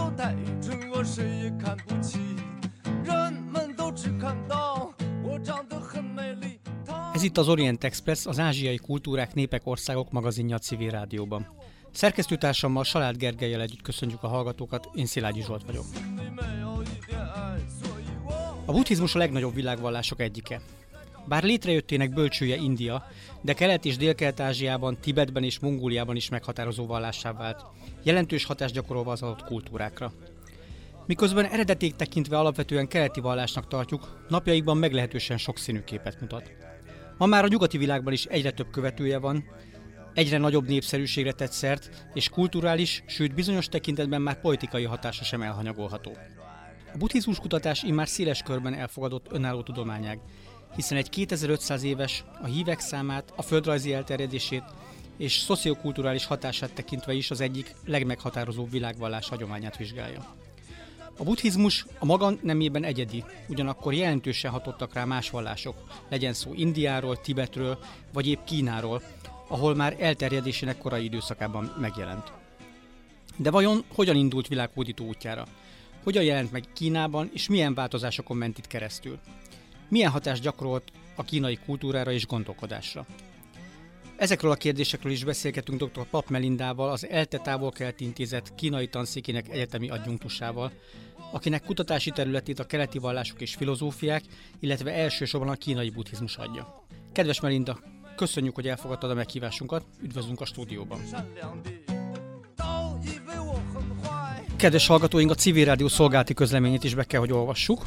走太真，我谁也看不起。人们都只看到我长得很美丽。Ez itt az Orient Express, az ázsiai kultúrák, népek, országok magazinja a civil rádióban. Szerkesztőtársammal Salád Gergelyel együtt köszönjük a hallgatókat, én Szilágyi Zsolt vagyok. A buddhizmus a legnagyobb világvallások egyike. Bár létrejöttének bölcsője India, de Kelet- és Dél-Kelet-Ázsiában, Tibetben és Mongóliában is meghatározó vallássá vált, jelentős hatást gyakorolva az adott kultúrákra. Miközben eredeték tekintve alapvetően keleti vallásnak tartjuk, napjaikban meglehetősen sokszínű képet mutat. Ma már a nyugati világban is egyre több követője van, egyre nagyobb népszerűségre tett szert, és kulturális, sőt bizonyos tekintetben már politikai hatása sem elhanyagolható. A buddhizmus kutatás immár széles körben elfogadott önálló tudományág, hiszen egy 2500 éves a hívek számát, a földrajzi elterjedését és szociokulturális hatását tekintve is az egyik legmeghatározóbb világvallás hagyományát vizsgálja. A buddhizmus a maga nemében egyedi, ugyanakkor jelentősen hatottak rá más vallások, legyen szó Indiáról, Tibetről, vagy épp Kínáról, ahol már elterjedésének korai időszakában megjelent. De vajon hogyan indult világhódító útjára? Hogyan jelent meg Kínában, és milyen változásokon ment itt keresztül? Milyen hatást gyakorolt a kínai kultúrára és gondolkodásra? Ezekről a kérdésekről is beszélgetünk dr. Pap Melindával, az ELTE távol-keleti intézet kínai tanszékének egyetemi adjunktusával, akinek kutatási területét a keleti vallások és filozófiák, illetve elsősorban a kínai buddhizmus adja. Kedves Melinda, köszönjük, hogy elfogadtad a meghívásunkat, üdvözlünk a stúdióban. Kedves hallgatóink, a civil rádió szolgálati közleményét is be kell, hogy olvassuk.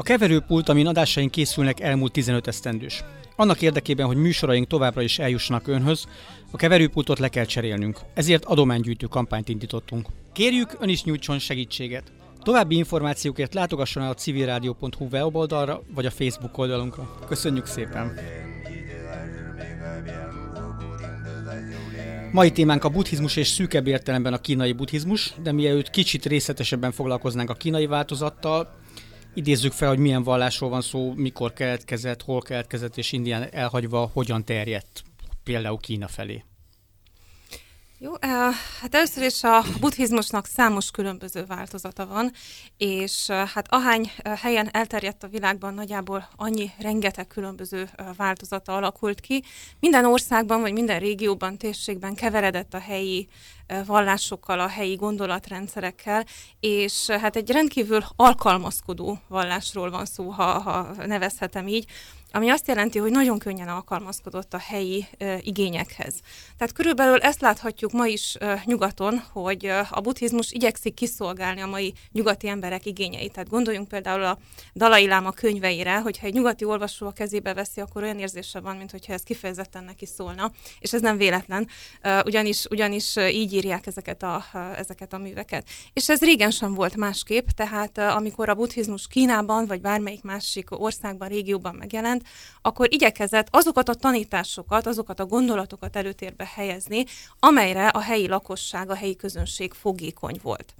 A keverőpult, amin adásaink készülnek, elmúlt 15 esztendős. Annak érdekében, hogy műsoraink továbbra is eljussanak önhöz, a keverőpultot le kell cserélnünk. Ezért adománygyűjtő kampányt indítottunk. Kérjük, ön is nyújtson segítséget. További információkért látogasson el a civilrádió.hu weboldalra vagy a Facebook oldalunkra. Köszönjük szépen! Mai témánk a buddhizmus és szűkebb értelemben a kínai buddhizmus, de mielőtt kicsit részletesebben foglalkoznánk a kínai változattal, idézzük fel, hogy milyen vallásról van szó, mikor keletkezett, hol keletkezett, és Indián elhagyva hogyan terjedt például Kína felé. Jó, hát először is a buddhizmusnak számos különböző változata van, és hát ahány helyen elterjedt a világban nagyjából annyi rengeteg különböző változata alakult ki. Minden országban vagy minden régióban, térségben keveredett a helyi vallásokkal, a helyi gondolatrendszerekkel, és hát egy rendkívül alkalmazkodó vallásról van szó, ha, ha nevezhetem így, ami azt jelenti, hogy nagyon könnyen alkalmazkodott a helyi ö, igényekhez. Tehát körülbelül ezt láthatjuk ma is ö, nyugaton, hogy ö, a buddhizmus igyekszik kiszolgálni a mai nyugati emberek igényeit. Tehát gondoljunk például a Dalai Láma könyveire, hogyha egy nyugati olvasó a kezébe veszi, akkor olyan érzése van, mintha ez kifejezetten neki szólna, és ez nem véletlen, ö, ugyanis, ugyanis így írják ezeket a, ezeket a műveket. És ez régen sem volt másképp, tehát amikor a buddhizmus Kínában, vagy bármelyik másik országban, régióban megjelent, akkor igyekezett azokat a tanításokat, azokat a gondolatokat előtérbe helyezni, amelyre a helyi lakosság, a helyi közönség fogékony volt.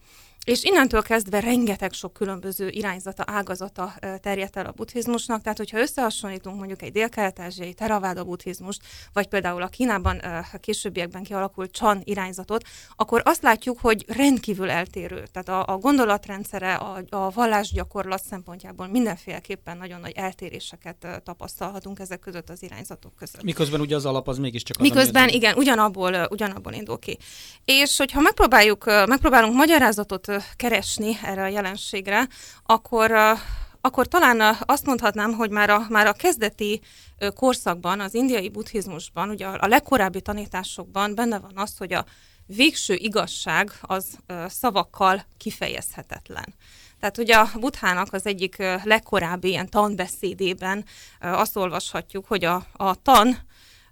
És innentől kezdve rengeteg sok különböző irányzata, ágazata terjedt el a buddhizmusnak, tehát hogyha összehasonlítunk mondjuk egy dél-kelet-ázsiai teraváda buddhizmust, vagy például a Kínában a későbbiekben kialakult csan irányzatot, akkor azt látjuk, hogy rendkívül eltérő. Tehát a, a gondolatrendszere, a, a vallásgyakorlat szempontjából mindenféleképpen nagyon nagy eltéréseket tapasztalhatunk ezek között az irányzatok között. Miközben ugye az alap az mégiscsak az, Miközben igen, ugyanabból, ugyanabból indul ki. És hogyha megpróbáljuk, megpróbálunk magyarázatot keresni erre a jelenségre, akkor akkor talán azt mondhatnám, hogy már a, már a kezdeti korszakban, az indiai buddhizmusban, ugye a legkorábbi tanításokban benne van az, hogy a végső igazság az szavakkal kifejezhetetlen. Tehát ugye a Buthának az egyik legkorábbi ilyen tanbeszédében azt olvashatjuk, hogy a, a tan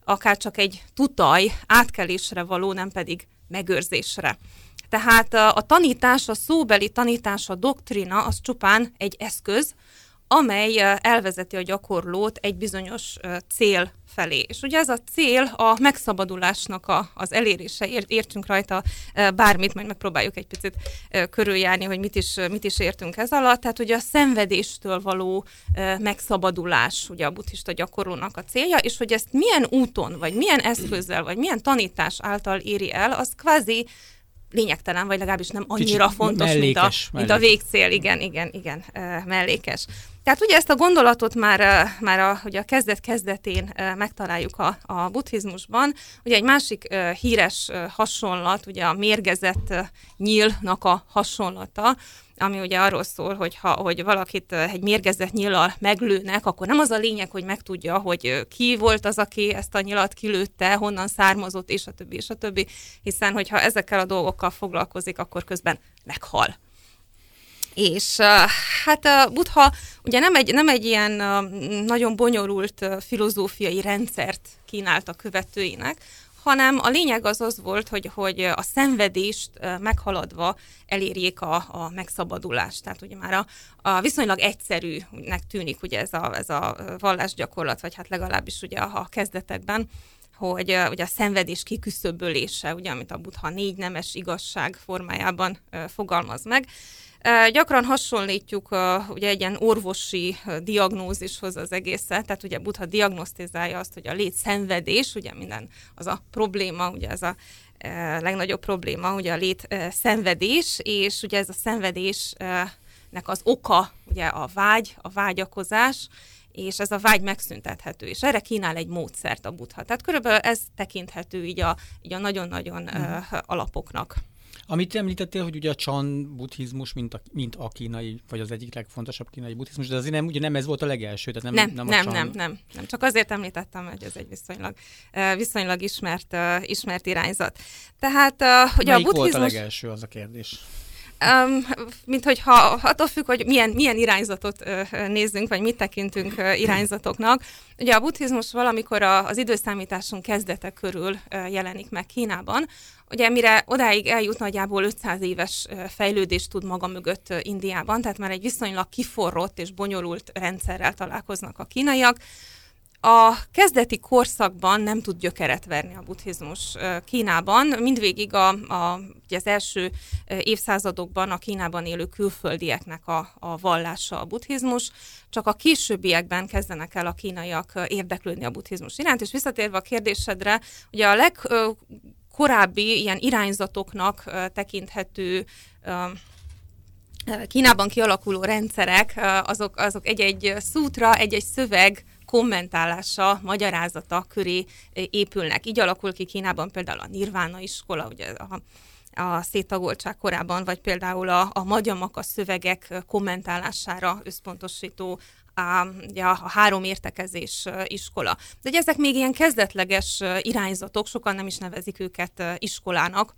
akár csak egy tutaj átkelésre való, nem pedig megőrzésre. Tehát a tanítás, a szóbeli tanítás, a doktrina az csupán egy eszköz, amely elvezeti a gyakorlót egy bizonyos cél felé. És ugye ez a cél a megszabadulásnak a, az elérése, értsünk rajta bármit, majd megpróbáljuk egy picit körüljárni, hogy mit is, mit is értünk ez alatt. Tehát ugye a szenvedéstől való megszabadulás, ugye a buddhista gyakorlónak a célja, és hogy ezt milyen úton, vagy milyen eszközzel, vagy milyen tanítás által éri el, az kvázi lényegtelen, vagy legalábbis nem annyira Kicsit fontos, mellékes, mint, a, mint a végcél. Igen, igen, igen, mellékes. Tehát ugye ezt a gondolatot már, már a, ugye a kezdet-kezdetén megtaláljuk a, a buddhizmusban. Ugye egy másik híres hasonlat, ugye a mérgezett nyílnak a hasonlata, ami ugye arról szól, hogy ha hogy valakit egy mérgezett nyilal meglőnek, akkor nem az a lényeg, hogy megtudja, hogy ki volt az, aki ezt a nyilat kilőtte, honnan származott, és a többi, és a többi, hiszen hogyha ezekkel a dolgokkal foglalkozik, akkor közben meghal. És hát a Buddha ugye nem egy, nem egy ilyen nagyon bonyolult filozófiai rendszert kínált a követőinek, hanem a lényeg az az volt, hogy, hogy a szenvedést meghaladva elérjék a, a megszabadulást. Tehát ugye már a, a viszonylag egyszerűnek tűnik ugye ez a, ez a vallásgyakorlat, vagy hát legalábbis ugye a, a kezdetekben, hogy ugye a szenvedés kiküszöbölése, ugye, amit a Buddha négy nemes igazság formájában fogalmaz meg, Gyakran hasonlítjuk ugye egy ilyen orvosi diagnózishoz az egészet, tehát ugye Buddha diagnosztizálja azt, hogy a létszenvedés, ugye minden az a probléma, ugye ez a legnagyobb probléma, ugye a lét szenvedés, és ugye ez a szenvedésnek az oka, ugye a vágy, a vágyakozás, és ez a vágy megszüntethető, és erre kínál egy módszert a buddha. Tehát körülbelül ez tekinthető így a, így a nagyon-nagyon mm. uh, alapoknak. Amit említettél, hogy ugye a Chan buddhizmus, mint a, mint a kínai, vagy az egyik legfontosabb kínai buddhizmus, de azért nem, ugye nem ez volt a legelső, tehát nem, nem, nem, nem, nem, nem, nem. Csak azért említettem, hogy ez egy viszonylag, viszonylag ismert, ismert irányzat. Tehát ugye Melyik a buddhizmus... volt a legelső, az a kérdés? Um, mint hogyha attól függ, hogy milyen, milyen irányzatot uh, nézzünk, vagy mit tekintünk uh, irányzatoknak. Ugye a buddhizmus valamikor a, az időszámításunk kezdete körül uh, jelenik meg Kínában. Ugye mire odáig eljut nagyjából 500 éves fejlődést tud maga mögött Indiában, tehát már egy viszonylag kiforrott és bonyolult rendszerrel találkoznak a kínaiak. A kezdeti korszakban nem tud gyökeret verni a buddhizmus Kínában. Mindvégig a, a, az első évszázadokban a Kínában élő külföldieknek a, a vallása a buddhizmus, csak a későbbiekben kezdenek el a kínaiak érdeklődni a buddhizmus iránt, és visszatérve a kérdésedre, ugye a legkorábbi ilyen irányzatoknak tekinthető Kínában kialakuló rendszerek, azok, azok egy-egy szútra, egy-egy szöveg kommentálása, magyarázata köré épülnek. Így alakul ki Kínában például a Nirvana iskola, ugye a a széttagoltság korában, vagy például a, a magyarmak a szövegek kommentálására összpontosító a, ugye a három értekezés iskola. De ugye ezek még ilyen kezdetleges irányzatok, sokan nem is nevezik őket iskolának,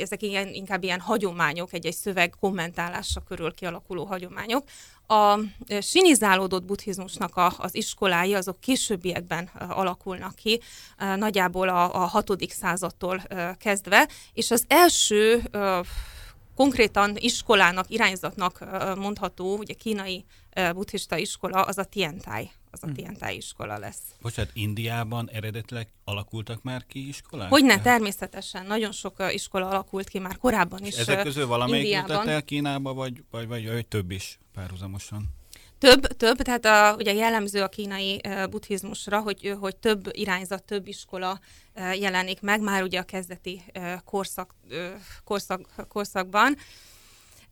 ezek ilyen, inkább ilyen hagyományok, egy-egy szöveg kommentálása körül kialakuló hagyományok. A sinizálódott buddhizmusnak a, az iskolái azok későbbiekben alakulnak ki, nagyjából a, a hatodik századtól kezdve, és az első konkrétan iskolának, irányzatnak mondható, ugye kínai buddhista iskola, az a Tientai, az a hm. Tientai iskola lesz. Bocsát, Indiában eredetileg alakultak már ki iskolák? Hogyne, természetesen. Nagyon sok iskola alakult ki már korábban is Ezek közül valamelyik jutott el Kínába, vagy, vagy, vagy, vagy több is párhuzamosan? Több, több, tehát a, ugye jellemző a kínai uh, buddhizmusra, hogy, hogy több irányzat, több iskola uh, jelenik meg, már ugye a kezdeti uh, korszak, uh, korszak, korszakban.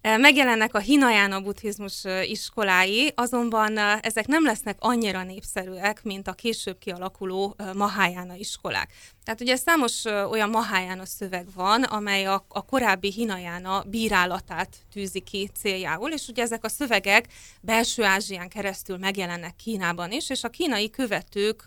Megjelennek a Hinayana buddhizmus iskolái, azonban ezek nem lesznek annyira népszerűek, mint a később kialakuló Mahayana iskolák. Tehát ugye számos olyan Mahayana szöveg van, amely a, a korábbi Hinayana bírálatát tűzi ki céljául, és ugye ezek a szövegek belső Ázsián keresztül megjelennek Kínában is, és a kínai követők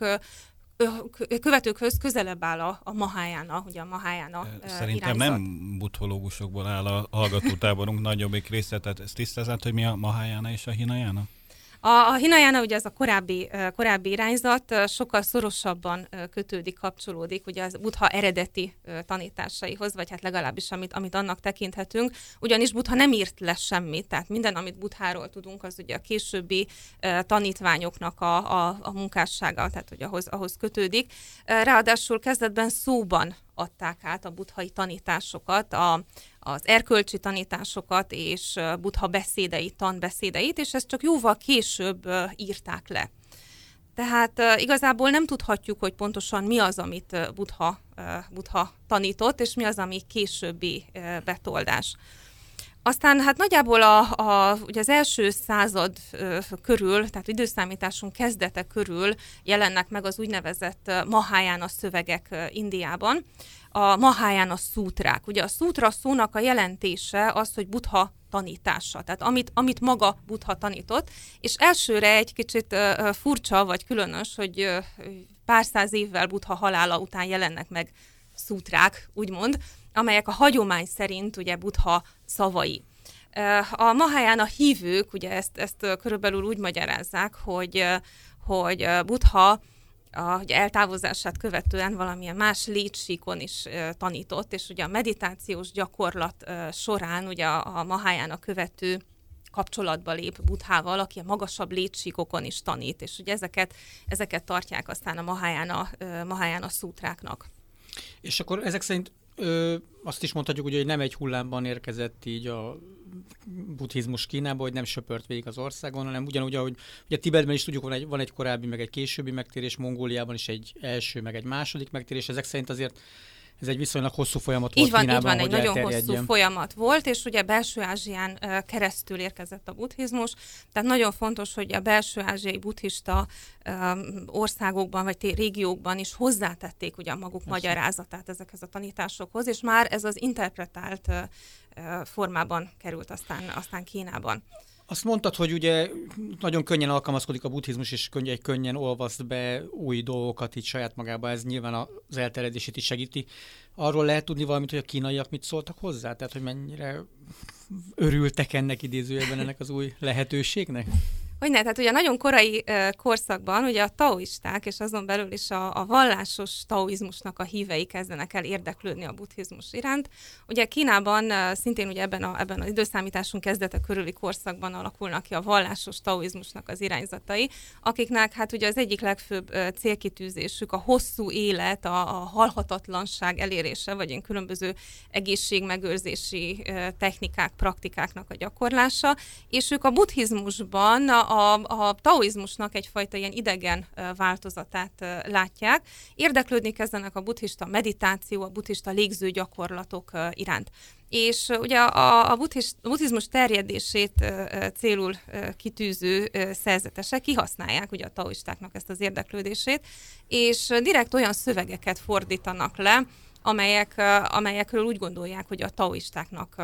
követőkhöz közelebb áll a, a Mahájána, ugye a Mahájána Szerintem irányzat. nem butológusokból áll a hallgatótáborunk nagyobbik része, tehát ezt tisztázat, hogy mi a Mahájána és a Hinajána? A, a Hinayana ugye ez a korábbi, korábbi irányzat sokkal szorosabban kötődik, kapcsolódik ugye az Buddha eredeti tanításaihoz, vagy hát legalábbis amit, amit annak tekinthetünk, ugyanis Buddha nem írt le semmit, tehát minden, amit Buddháról tudunk, az ugye a későbbi tanítványoknak a, a, a munkássága, tehát hogy ahhoz, ahhoz kötődik. Ráadásul kezdetben szóban adták át a buddhai tanításokat, a, az erkölcsi tanításokat és buddha beszédeit, tanbeszédeit, és ezt csak jóval később írták le. Tehát igazából nem tudhatjuk, hogy pontosan mi az, amit Buddha, Buddha tanított, és mi az, ami későbbi betoldás. Aztán hát nagyjából a, a, ugye az első század körül, tehát időszámításunk kezdete körül jelennek meg az úgynevezett Mahájána szövegek ö, Indiában. A Mahájána szútrák. Ugye a szútra szónak a jelentése az, hogy Buddha tanítása, tehát amit, amit maga Buddha tanított, és elsőre egy kicsit furcsa vagy különös, hogy pár száz évvel Buddha halála után jelennek meg szútrák, úgymond, amelyek a hagyomány szerint ugye Buddha szavai. A a hívők ugye ezt, ezt körülbelül úgy magyarázzák, hogy, hogy Buddha a ugye eltávozását követően valamilyen más létsíkon is tanított, és ugye a meditációs gyakorlat során ugye a, a Mahájának követő kapcsolatba lép Buddhával, aki a magasabb létsíkokon is tanít, és ugye ezeket, ezeket tartják aztán a Mahájána, Mahájána szútráknak. És akkor ezek szerint ö, azt is mondhatjuk, hogy nem egy hullámban érkezett így a buddhizmus Kínába, hogy nem söpört végig az országon, hanem ugyanúgy, ahogy ugye Tibetben is tudjuk, van egy, van egy korábbi, meg egy későbbi megtérés, Mongóliában is egy első, meg egy második megtérés, ezek szerint azért ez egy viszonylag hosszú folyamat volt így van, Kínában, így van, egy nagyon hosszú folyamat volt, és ugye belső Ázsián keresztül érkezett a buddhizmus, tehát nagyon fontos, hogy a belső ázsiai buddhista országokban vagy régiókban is hozzátették ugye a maguk Persze. magyarázatát ezekhez a tanításokhoz, és már ez az interpretált formában került aztán, aztán Kínában. Azt mondtad, hogy ugye nagyon könnyen alkalmazkodik a buddhizmus, és könnyen, könnyen olvaszt be új dolgokat itt saját magába, ez nyilván az elterjedését is segíti. Arról lehet tudni valamit, hogy a kínaiak mit szóltak hozzá? Tehát, hogy mennyire örültek ennek idézőjelben ennek az új lehetőségnek? Hogy ne, tehát ugye nagyon korai korszakban ugye a taoisták, és azon belül is a, a vallásos taoizmusnak a hívei kezdenek el érdeklődni a buddhizmus iránt. Ugye Kínában szintén ugye ebben, a, ebben az időszámításunk kezdete körüli korszakban alakulnak ki a vallásos taoizmusnak az irányzatai, akiknek hát ugye az egyik legfőbb célkitűzésük a hosszú élet, a, a halhatatlanság elérése, vagy ilyen különböző egészségmegőrzési technikák, praktikáknak a gyakorlása, és ők a buddhizmusban a, a, taoizmusnak egyfajta ilyen idegen változatát látják. Érdeklődni kezdenek a buddhista meditáció, a buddhista légző gyakorlatok iránt. És ugye a, a buddhizmus terjedését célul kitűző szerzetesek kihasználják ugye a taoistáknak ezt az érdeklődését, és direkt olyan szövegeket fordítanak le, amelyek, amelyekről úgy gondolják, hogy a taoistáknak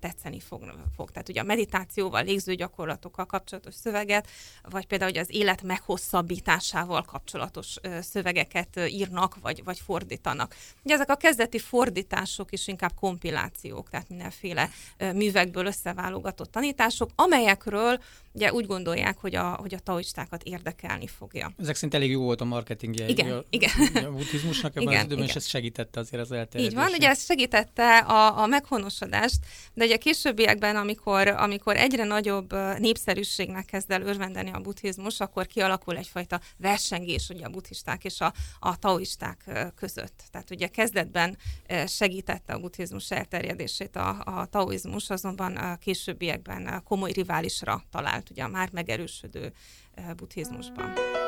tetszeni fog, fog. Tehát ugye a meditációval, légző gyakorlatokkal kapcsolatos szöveget, vagy például hogy az élet meghosszabbításával kapcsolatos szövegeket írnak, vagy, vagy fordítanak. Ugye ezek a kezdeti fordítások is inkább kompilációk, tehát mindenféle művekből összeválogatott tanítások, amelyekről ugye úgy gondolják, hogy a, hogy a taoistákat érdekelni fogja. Ezek szerint elég jó volt a marketingje igen, a, igen. a buddhizmusnak ebben igen, az időben, igen. és ez segítette azért az elterjedést. Így van, ugye ez segítette a, a meghonosodást, de ugye a későbbiekben, amikor, amikor egyre nagyobb népszerűségnek kezd el örvendeni a buddhizmus, akkor kialakul egyfajta versengés ugye a buddhisták és a, a taoisták között. Tehát ugye kezdetben segítette a buddhizmus elterjedését a, a taoizmus, azonban a későbbiekben komoly riválisra talált ugye a már megerősödő buddhizmusban.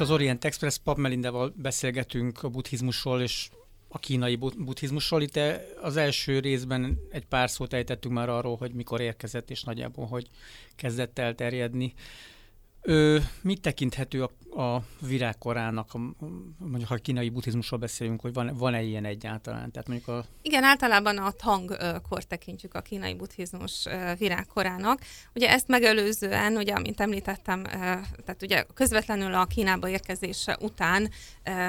Az Orient Express, Pap Melindával beszélgetünk a buddhizmusról és a kínai buddhizmusról. Itt az első részben egy pár szót ejtettünk már arról, hogy mikor érkezett, és nagyjából, hogy kezdett el terjedni. Ő, mit tekinthető a a virágkorának, mondjuk ha a kínai buddhizmusról beszélünk, hogy van, van-e ilyen egyáltalán? Tehát mondjuk a... Igen, általában a tang kor tekintjük a kínai buddhizmus virágkorának. Ugye ezt megelőzően, ugye, amint említettem, tehát ugye közvetlenül a Kínába érkezése után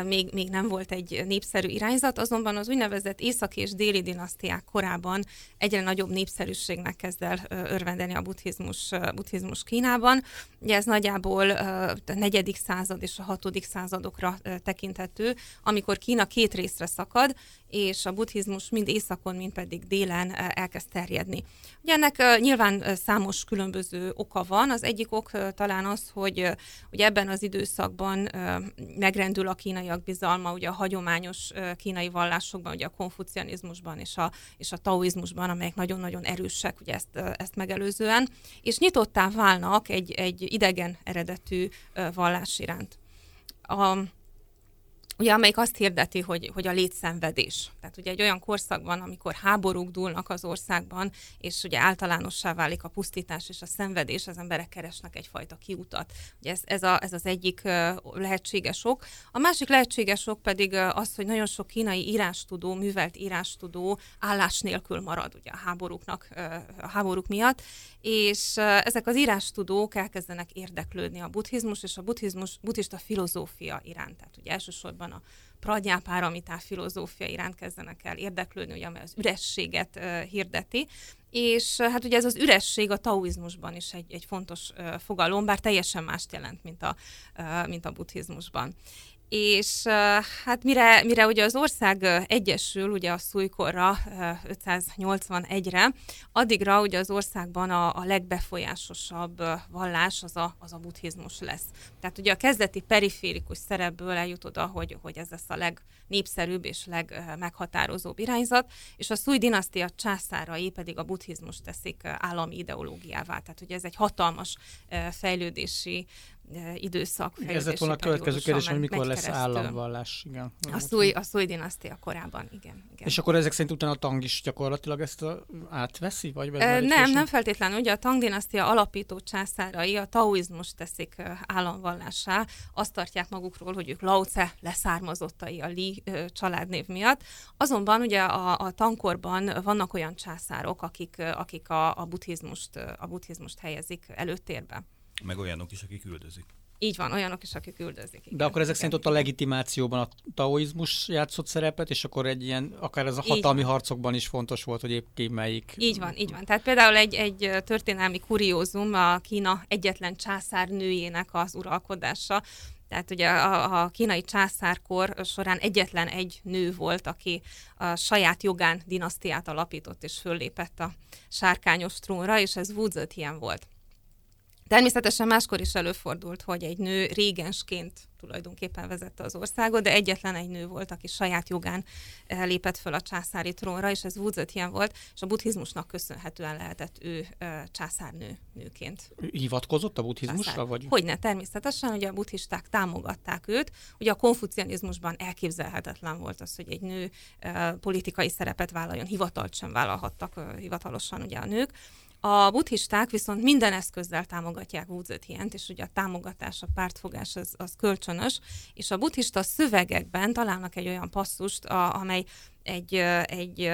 még, még nem volt egy népszerű irányzat, azonban az úgynevezett északi és déli dinasztiák korában egyre nagyobb népszerűségnek kezd el örvendeni a buddhizmus, buddhizmus Kínában. Ugye ez nagyjából a negyedik század és a hatodik századokra tekinthető, amikor Kína két részre szakad, és a buddhizmus mind északon, mind pedig délen elkezd terjedni. Ugye ennek nyilván számos különböző oka van. Az egyik ok talán az, hogy ugye ebben az időszakban megrendül a kínaiak bizalma, ugye a hagyományos kínai vallásokban, ugye a konfucianizmusban és a, és a taoizmusban, amelyek nagyon-nagyon erősek ugye ezt, ezt megelőzően, és nyitottá válnak egy, egy idegen eredetű vallás iránt. A, ugye, amelyik azt hirdeti, hogy, hogy a létszenvedés. Tehát ugye egy olyan korszakban, amikor háborúk dúlnak az országban, és ugye általánossá válik a pusztítás és a szenvedés, az emberek keresnek egyfajta kiutat. Ugye ez, ez, a, ez az egyik lehetséges ok. A másik lehetséges ok pedig az, hogy nagyon sok kínai írástudó, művelt írástudó állás nélkül marad ugye a háborúknak, a háborúk miatt, és ezek az írástudók elkezdenek érdeklődni a buddhizmus és a buddhizmus, buddhista filozófia iránt. Tehát ugye elsősorban a pragyápáramitá filozófia iránt kezdenek el érdeklődni, ugye, amely az ürességet hirdeti, és hát ugye ez az üresség a taoizmusban is egy, egy fontos uh, fogalom, bár teljesen mást jelent, mint a, uh, mint a buddhizmusban és hát mire, mire ugye az ország egyesül, ugye a szújkorra 581-re, addigra ugye az országban a, a legbefolyásosabb vallás az a, az a buddhizmus lesz. Tehát ugye a kezdeti periférikus szerepből eljut oda, hogy, hogy ez lesz a legnépszerűbb és legmeghatározóbb irányzat, és a szúj dinasztia császárai pedig a buddhizmus teszik állami ideológiává. Tehát ugye ez egy hatalmas fejlődési időszak. Ez lett volna a következő kérdés, hogy mikor lesz államvallás. Igen. A szúj, a szúj dinasztia korában, igen, igen. És akkor ezek szerint utána a tang is gyakorlatilag ezt a, átveszi? Vagy e, nem, nem feltétlenül. Ugye a tang dinasztia alapító császárai a taoizmus teszik államvallássá. Azt tartják magukról, hogy ők Lao Tse leszármazottai a Li családnév miatt. Azonban ugye a, a tankorban vannak olyan császárok, akik, akik a, a, buddhizmust, a buddhizmust helyezik előtérbe. Meg olyanok is, akik üldözik. Így van, olyanok is, akik üldözik. Igen. De akkor ezek igen. szerint ott a legitimációban a taoizmus játszott szerepet, és akkor egy ilyen, akár ez a hatalmi harcokban is fontos volt, hogy épp ki melyik. Így van, így van. Tehát például egy, egy történelmi kuriózum a Kína egyetlen császár nőjének az uralkodása. Tehát ugye a, a kínai császárkor során egyetlen egy nő volt, aki a saját jogán dinasztiát alapított és föllépett a sárkányos trónra, és ez Wu Zetian volt. Természetesen máskor is előfordult, hogy egy nő régensként tulajdonképpen vezette az országot, de egyetlen egy nő volt, aki saját jogán eh, lépett föl a császári trónra, és ez Wu Zetian volt, és a buddhizmusnak köszönhetően lehetett ő uh, császárnő nőként. Hivatkozott a buddhizmusra? Vagy? Hogyne, természetesen, hogy a buddhisták támogatták őt. Ugye a konfucianizmusban elképzelhetetlen volt az, hogy egy nő uh, politikai szerepet vállaljon, hivatalt sem vállalhattak hivatalosan ugye a nők. A buddhisták viszont minden eszközzel támogatják Wu és ugye a támogatás, a pártfogás az, az kölcsönös, és a buddhista szövegekben találnak egy olyan passzust, a, amely egy, egy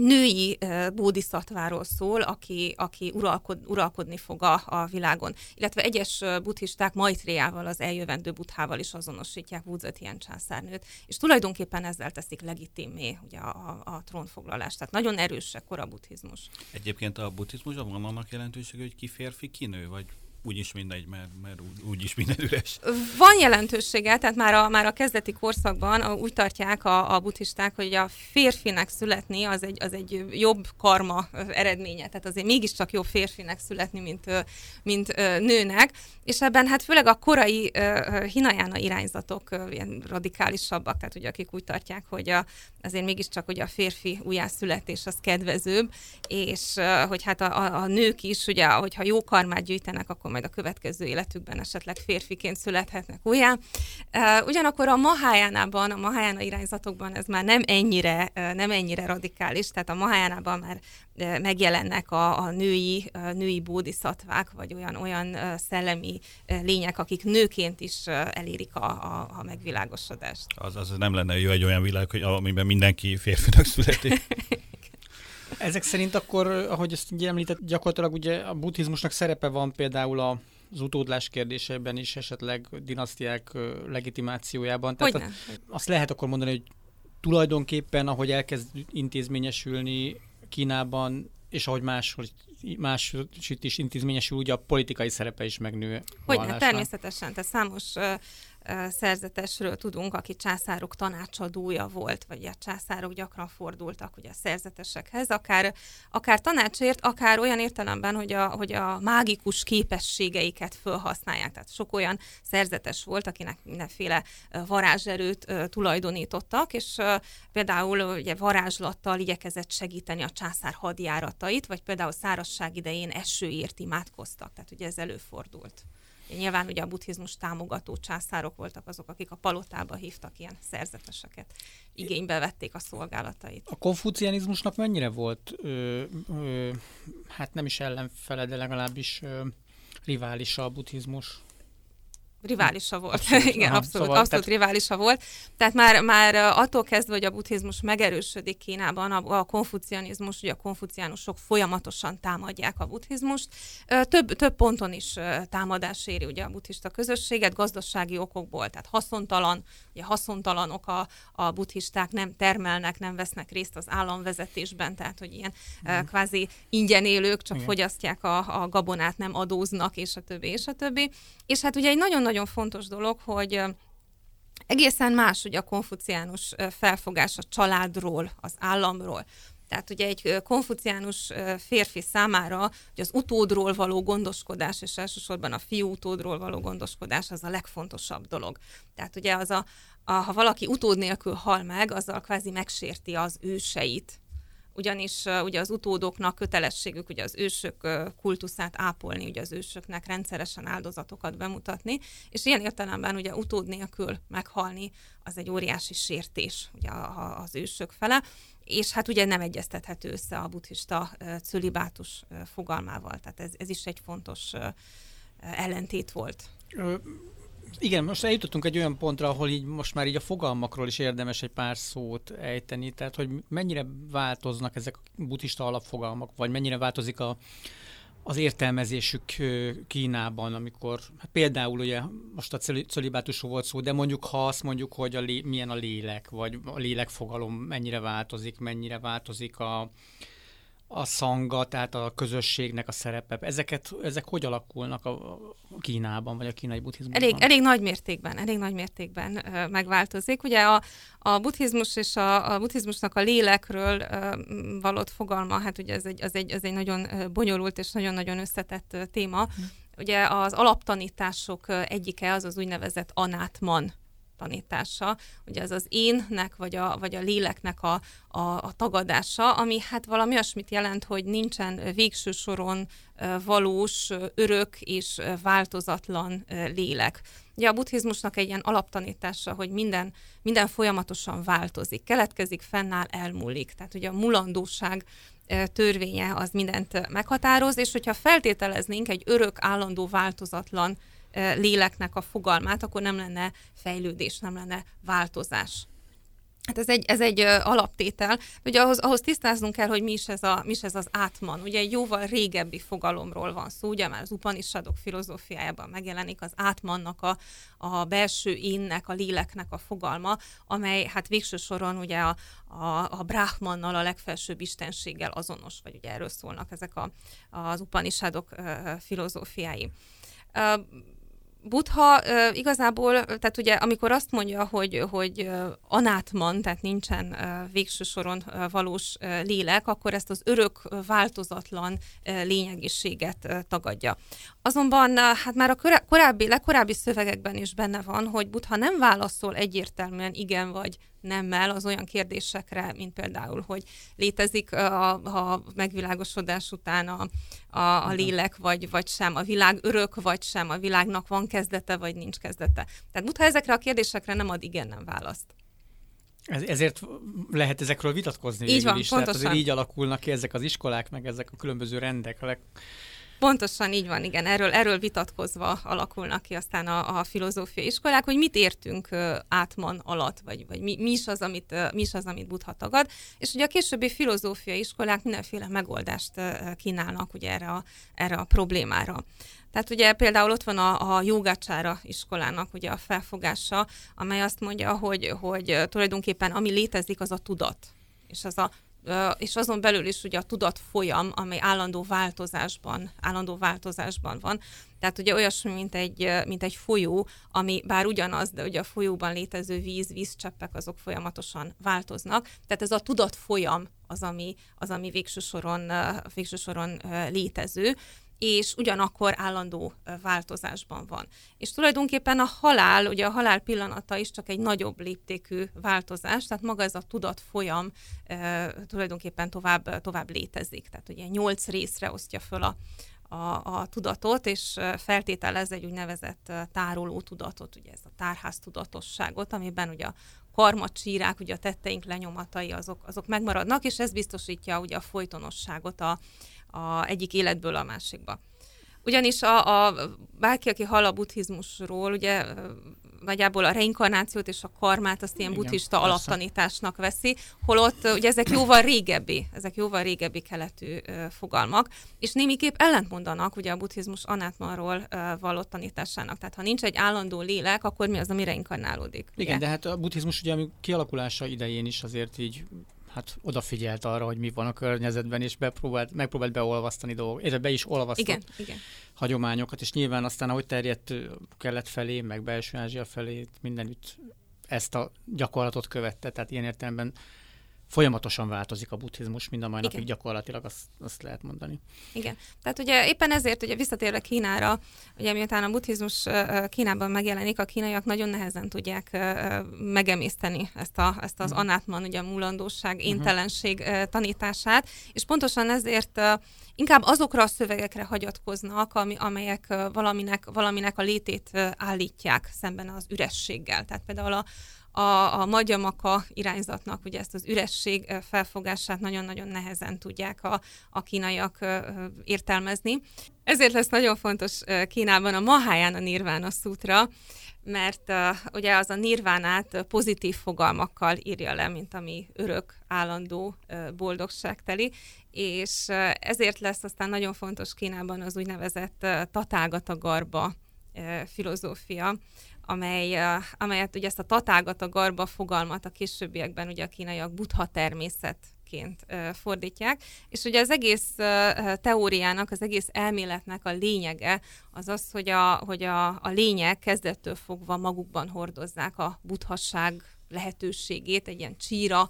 női bódiszatváról szól, aki, aki uralkod, uralkodni fog a, a világon. Illetve egyes buddhisták Maitriával, az eljövendő buthával is azonosítják Wudzetian császárnőt, és tulajdonképpen ezzel teszik legitimé ugye, a, a, a trónfoglalást. Tehát nagyon erős a buddhizmus. Egyébként a buddhizmusban van annak jelentősége, hogy ki férfi, ki nő, vagy úgyis mindegy, mert, mert úgy, is minden üres. Van jelentősége, tehát már a, már a kezdeti korszakban úgy tartják a, a buddhisták, hogy a férfinek születni az egy, az egy jobb karma eredménye, tehát azért mégiscsak jobb férfinek születni, mint, mint nőnek, és ebben hát főleg a korai hinajána irányzatok ilyen radikálisabbak, tehát ugye akik úgy tartják, hogy a, azért mégiscsak hogy a férfi újjászületés az kedvezőbb, és hogy hát a, a, a nők is, ugye, hogyha jó karmát gyűjtenek, akkor majd a következő életükben esetleg férfiként születhetnek újjá. Ugyanakkor a Mahájánában, a Mahájána irányzatokban ez már nem ennyire, nem ennyire radikális, tehát a Mahájánában már megjelennek a, a női, a női bódiszatvák, vagy olyan, olyan szellemi lények, akik nőként is elérik a, a, a megvilágosodást. Az, az nem lenne jó egy olyan világ, hogy amiben mindenki férfinak születik. Ezek szerint akkor, ahogy ezt említett, gyakorlatilag ugye a buddhizmusnak szerepe van például a az utódlás kérdésében is, esetleg dinasztiák legitimációjában. Tehát Hogyne. azt lehet akkor mondani, hogy tulajdonképpen, ahogy elkezd intézményesülni Kínában, és ahogy máshol, más is intézményesül, ugye a politikai szerepe is megnő. Hogyne, természetesen. Tehát számos szerzetesről tudunk, aki császárok tanácsadója volt, vagy a császárok gyakran fordultak ugye a szerzetesekhez, akár, akár tanácsért, akár olyan értelemben, hogy a, hogy a mágikus képességeiket felhasználják. Tehát sok olyan szerzetes volt, akinek mindenféle varázserőt tulajdonítottak, és például ugye varázslattal igyekezett segíteni a császár hadjáratait, vagy például szárazság idején esőért imádkoztak. Tehát ugye ez előfordult. Nyilván ugye a buddhizmus támogató császárok voltak azok, akik a palotába hívtak ilyen szerzeteseket, igénybe vették a szolgálatait. A konfucianizmusnak mennyire volt, ö, ö, hát nem is ellenfele, de legalábbis ö, riválisa a buddhizmus? Riválisa volt. Abszolút, Igen, aha, abszolút, szóval, abszolút tehát... riválisa volt. Tehát már, már attól kezdve, hogy a buddhizmus megerősödik Kínában, a, a konfucianizmus, ugye a konfuciánusok folyamatosan támadják a buddhizmust. Több, több ponton is támadás éri ugye a buddhista közösséget, gazdasági okokból, tehát haszontalan, ugye haszontalanok a, a buddhisták, nem termelnek, nem vesznek részt az államvezetésben, tehát hogy ilyen mm. kvázi ingyen élők, csak Igen. fogyasztják a, a gabonát, nem adóznak, és a többi, és a többi. És hát ugye egy nagyon nagyon fontos dolog, hogy egészen más ugye a konfuciánus felfogás a családról, az államról. Tehát ugye egy konfuciánus férfi számára hogy az utódról való gondoskodás, és elsősorban a fiú utódról való gondoskodás az a legfontosabb dolog. Tehát ugye az a, a ha valaki utód nélkül hal meg, azzal kvázi megsérti az őseit, ugyanis ugye az utódoknak kötelességük ugye az ősök kultuszát ápolni, ugye az ősöknek rendszeresen áldozatokat bemutatni, és ilyen értelemben ugye utód nélkül meghalni az egy óriási sértés ugye az ősök fele, és hát ugye nem egyeztethető össze a buddhista cölibátus fogalmával, tehát ez, ez is egy fontos ellentét volt. Igen, most eljutottunk egy olyan pontra, ahol így most már így a fogalmakról is érdemes egy pár szót ejteni, tehát hogy mennyire változnak ezek a buddhista alapfogalmak, vagy mennyire változik a, az értelmezésük Kínában, amikor hát például ugye most a cölibátusról volt szó, de mondjuk ha azt mondjuk, hogy a lé, milyen a lélek, vagy a lélekfogalom mennyire változik, mennyire változik a, a szanga, tehát a közösségnek a szerepe. Ezeket, ezek hogy alakulnak a, Kínában, vagy a kínai buddhizmusban? Elég, elég nagy mértékben, elég nagy mértékben ö, megváltozik. Ugye a, a buddhizmus és a, a buddhizmusnak a lélekről ö, valott fogalma, hát ugye ez egy, az, egy, az egy nagyon bonyolult és nagyon-nagyon összetett téma. Hm. Ugye az alaptanítások egyike az az úgynevezett anátman tanítása, ugye ez az énnek, vagy a, vagy a léleknek a, a, a tagadása, ami hát valami olyasmit jelent, hogy nincsen végső soron valós, örök és változatlan lélek. Ugye a buddhizmusnak egy ilyen alaptanítása, hogy minden, minden folyamatosan változik, keletkezik, fennáll, elmúlik. Tehát ugye a mulandóság törvénye az mindent meghatároz, és hogyha feltételeznénk egy örök, állandó, változatlan léleknek a fogalmát, akkor nem lenne fejlődés, nem lenne változás. Hát ez egy, ez egy alaptétel. Ugye ahhoz, ahhoz tisztáznunk kell, hogy mi is, ez a, mi is ez az átman. Ugye egy jóval régebbi fogalomról van szó, ugye már az Upanishadok filozófiájában megjelenik az átmannak a, a belső énnek, a léleknek a fogalma, amely hát végső soron ugye a, a, a Brahmannal, a legfelsőbb istenséggel azonos, vagy ugye erről szólnak ezek a, az Upanishadok filozófiái. Uh, igazából, tehát ugye amikor azt mondja, hogy, hogy anátman, tehát nincsen végső soron valós lélek, akkor ezt az örök, változatlan lényegiséget tagadja. Azonban hát már a korábbi, legkorábbi szövegekben is benne van, hogy Buddha nem válaszol egyértelműen igen vagy nemmel az olyan kérdésekre, mint például, hogy létezik a, a megvilágosodás után a, a, a lélek, vagy, vagy sem, a világ örök, vagy sem, a világnak van kezdete, vagy nincs kezdete. Tehát Buddha ezekre a kérdésekre nem ad igen nem választ. Ez, ezért lehet ezekről vitatkozni így van, is. Pontosan. Tehát azért így alakulnak ki ezek az iskolák, meg ezek a különböző rendek. A leg... Pontosan így van, igen. Erről, erről vitatkozva alakulnak ki aztán a, a filozófiai iskolák, hogy mit értünk átman alatt, vagy, vagy mi, mi, is az, amit, mi is az, amit Buddha tagad. És ugye a későbbi filozófiai iskolák mindenféle megoldást kínálnak ugye erre a, erre a problémára. Tehát ugye például ott van a, a jogácsára iskolának ugye a felfogása, amely azt mondja, hogy, hogy tulajdonképpen ami létezik, az a tudat. És az a és azon belül is ugye a tudat folyam, amely állandó változásban, állandó változásban van. Tehát ugye olyasmi, mint egy, mint egy folyó, ami bár ugyanaz, de ugye a folyóban létező víz, vízcseppek, azok folyamatosan változnak. Tehát ez a tudat folyam az, ami, az, ami végső soron, végső soron létező és ugyanakkor állandó változásban van. És tulajdonképpen a halál, ugye a halál pillanata is csak egy nagyobb léptékű változás, tehát maga ez a tudat folyam e, tulajdonképpen tovább, tovább létezik. Tehát ugye nyolc részre osztja föl a, a, a tudatot, és feltételez egy úgynevezett tároló tudatot, ugye ez a tárház tudatosságot, amiben ugye a karmacsírák, ugye a tetteink lenyomatai, azok, azok megmaradnak, és ez biztosítja ugye a folytonosságot a, a egyik életből a másikba. Ugyanis a, a bárki, aki hall a buddhizmusról, ugye nagyjából a reinkarnációt és a karmát azt ilyen Igen, buddhista persze. alaptanításnak veszi, holott ugye ezek jóval régebbi, ezek jóval régebbi keletű uh, fogalmak, és némiképp ellentmondanak ugye a buddhizmus anátmanról uh, vallott tanításának. Tehát ha nincs egy állandó lélek, akkor mi az, ami reinkarnálódik? Igen, ugye? de hát a buddhizmus ugye kialakulása idején is azért így hát odafigyelt arra, hogy mi van a környezetben, és bepróbált, megpróbált beolvasztani dolgokat, és be is olvasztott igen, igen. hagyományokat, és nyilván aztán, ahogy terjedt kelet felé, meg belső Ázsia felé, mindenütt ezt a gyakorlatot követte, tehát ilyen értelemben folyamatosan változik a buddhizmus, mind a mai napig gyakorlatilag azt, azt lehet mondani. Igen. Tehát ugye éppen ezért, ugye visszatérve Kínára, ugye miután a buddhizmus Kínában megjelenik, a kínaiak nagyon nehezen tudják megemészteni ezt, a, ezt az uh-huh. anátman, ugye a múlandóság, mhm. éntelenség tanítását, és pontosan ezért inkább azokra a szövegekre hagyatkoznak, ami, amelyek valaminek, valaminek a létét állítják szemben az ürességgel. Tehát például a, a, a magyamaka irányzatnak ugye ezt az üresség felfogását nagyon-nagyon nehezen tudják a, a kínaiak értelmezni. Ezért lesz nagyon fontos Kínában a Mahayana Nirvana Sutra, mert uh, ugye az a nirvánát pozitív fogalmakkal írja le, mint ami örök, állandó boldogságteli, és ezért lesz aztán nagyon fontos Kínában az úgynevezett tatálgata garba filozófia, amely, amelyet ugye ezt a tatágat, a garba fogalmat a későbbiekben ugye a kínaiak buddha természetként fordítják, és ugye az egész teóriának, az egész elméletnek a lényege az az, hogy a, hogy a, a lények kezdettől fogva magukban hordozzák a buddhasság lehetőségét, egy ilyen csíra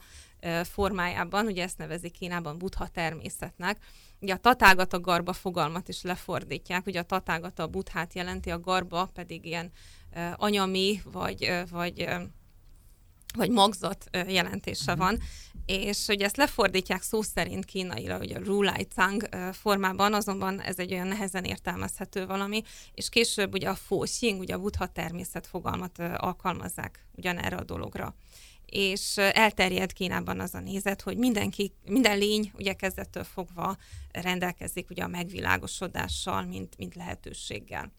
formájában, ugye ezt nevezik Kínában buddha természetnek, Ugye a tatágat a garba fogalmat is lefordítják, ugye a tatágat a buthát jelenti, a garba pedig ilyen anyami, vagy, vagy, vagy magzat jelentése mm. van, és hogy ezt lefordítják szó szerint kínaira, ugye a Rulai Cang formában, azonban ez egy olyan nehezen értelmezhető valami, és később ugye a Fo Xing, ugye a buddha természet fogalmat alkalmazzák ugyanerre a dologra és elterjed Kínában az a nézet, hogy mindenki, minden lény ugye kezdettől fogva rendelkezik ugye a megvilágosodással, mint, mint lehetőséggel.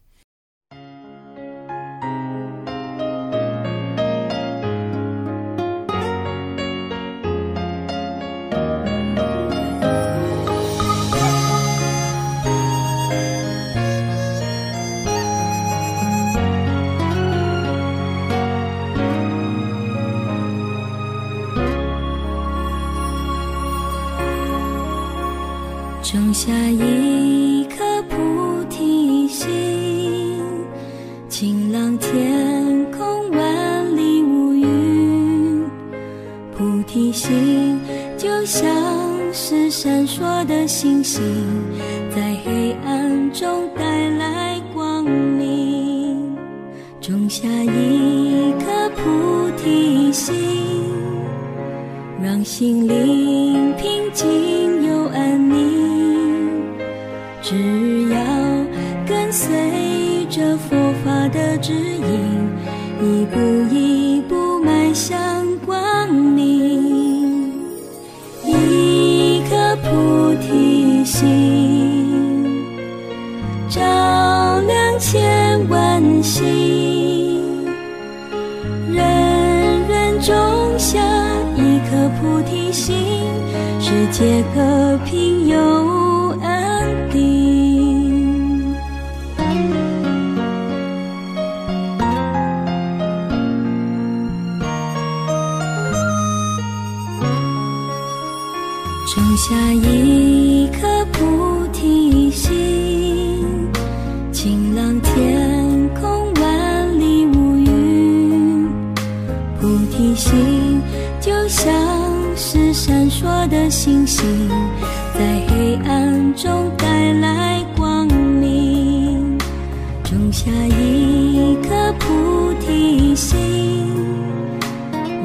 下一颗菩提心，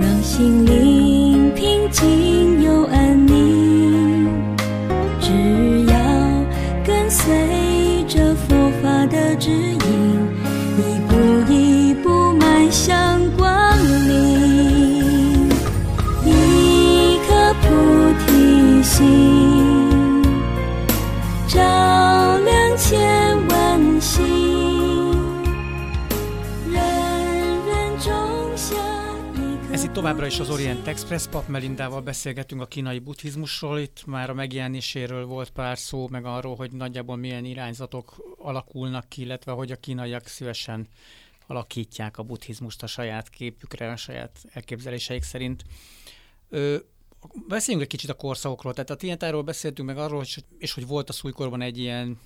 让心灵平静。Továbbra is az Orient Express, Pap Melindával beszélgetünk a kínai buddhizmusról, itt már a megjelenéséről volt pár szó, meg arról, hogy nagyjából milyen irányzatok alakulnak ki, illetve hogy a kínaiak szívesen alakítják a buddhizmust a saját képükre, a saját elképzeléseik szerint. Ö, beszéljünk egy kicsit a korszakokról, tehát a Tientáról beszéltünk meg arról, hogy, és hogy volt a szújkorban egy ilyen,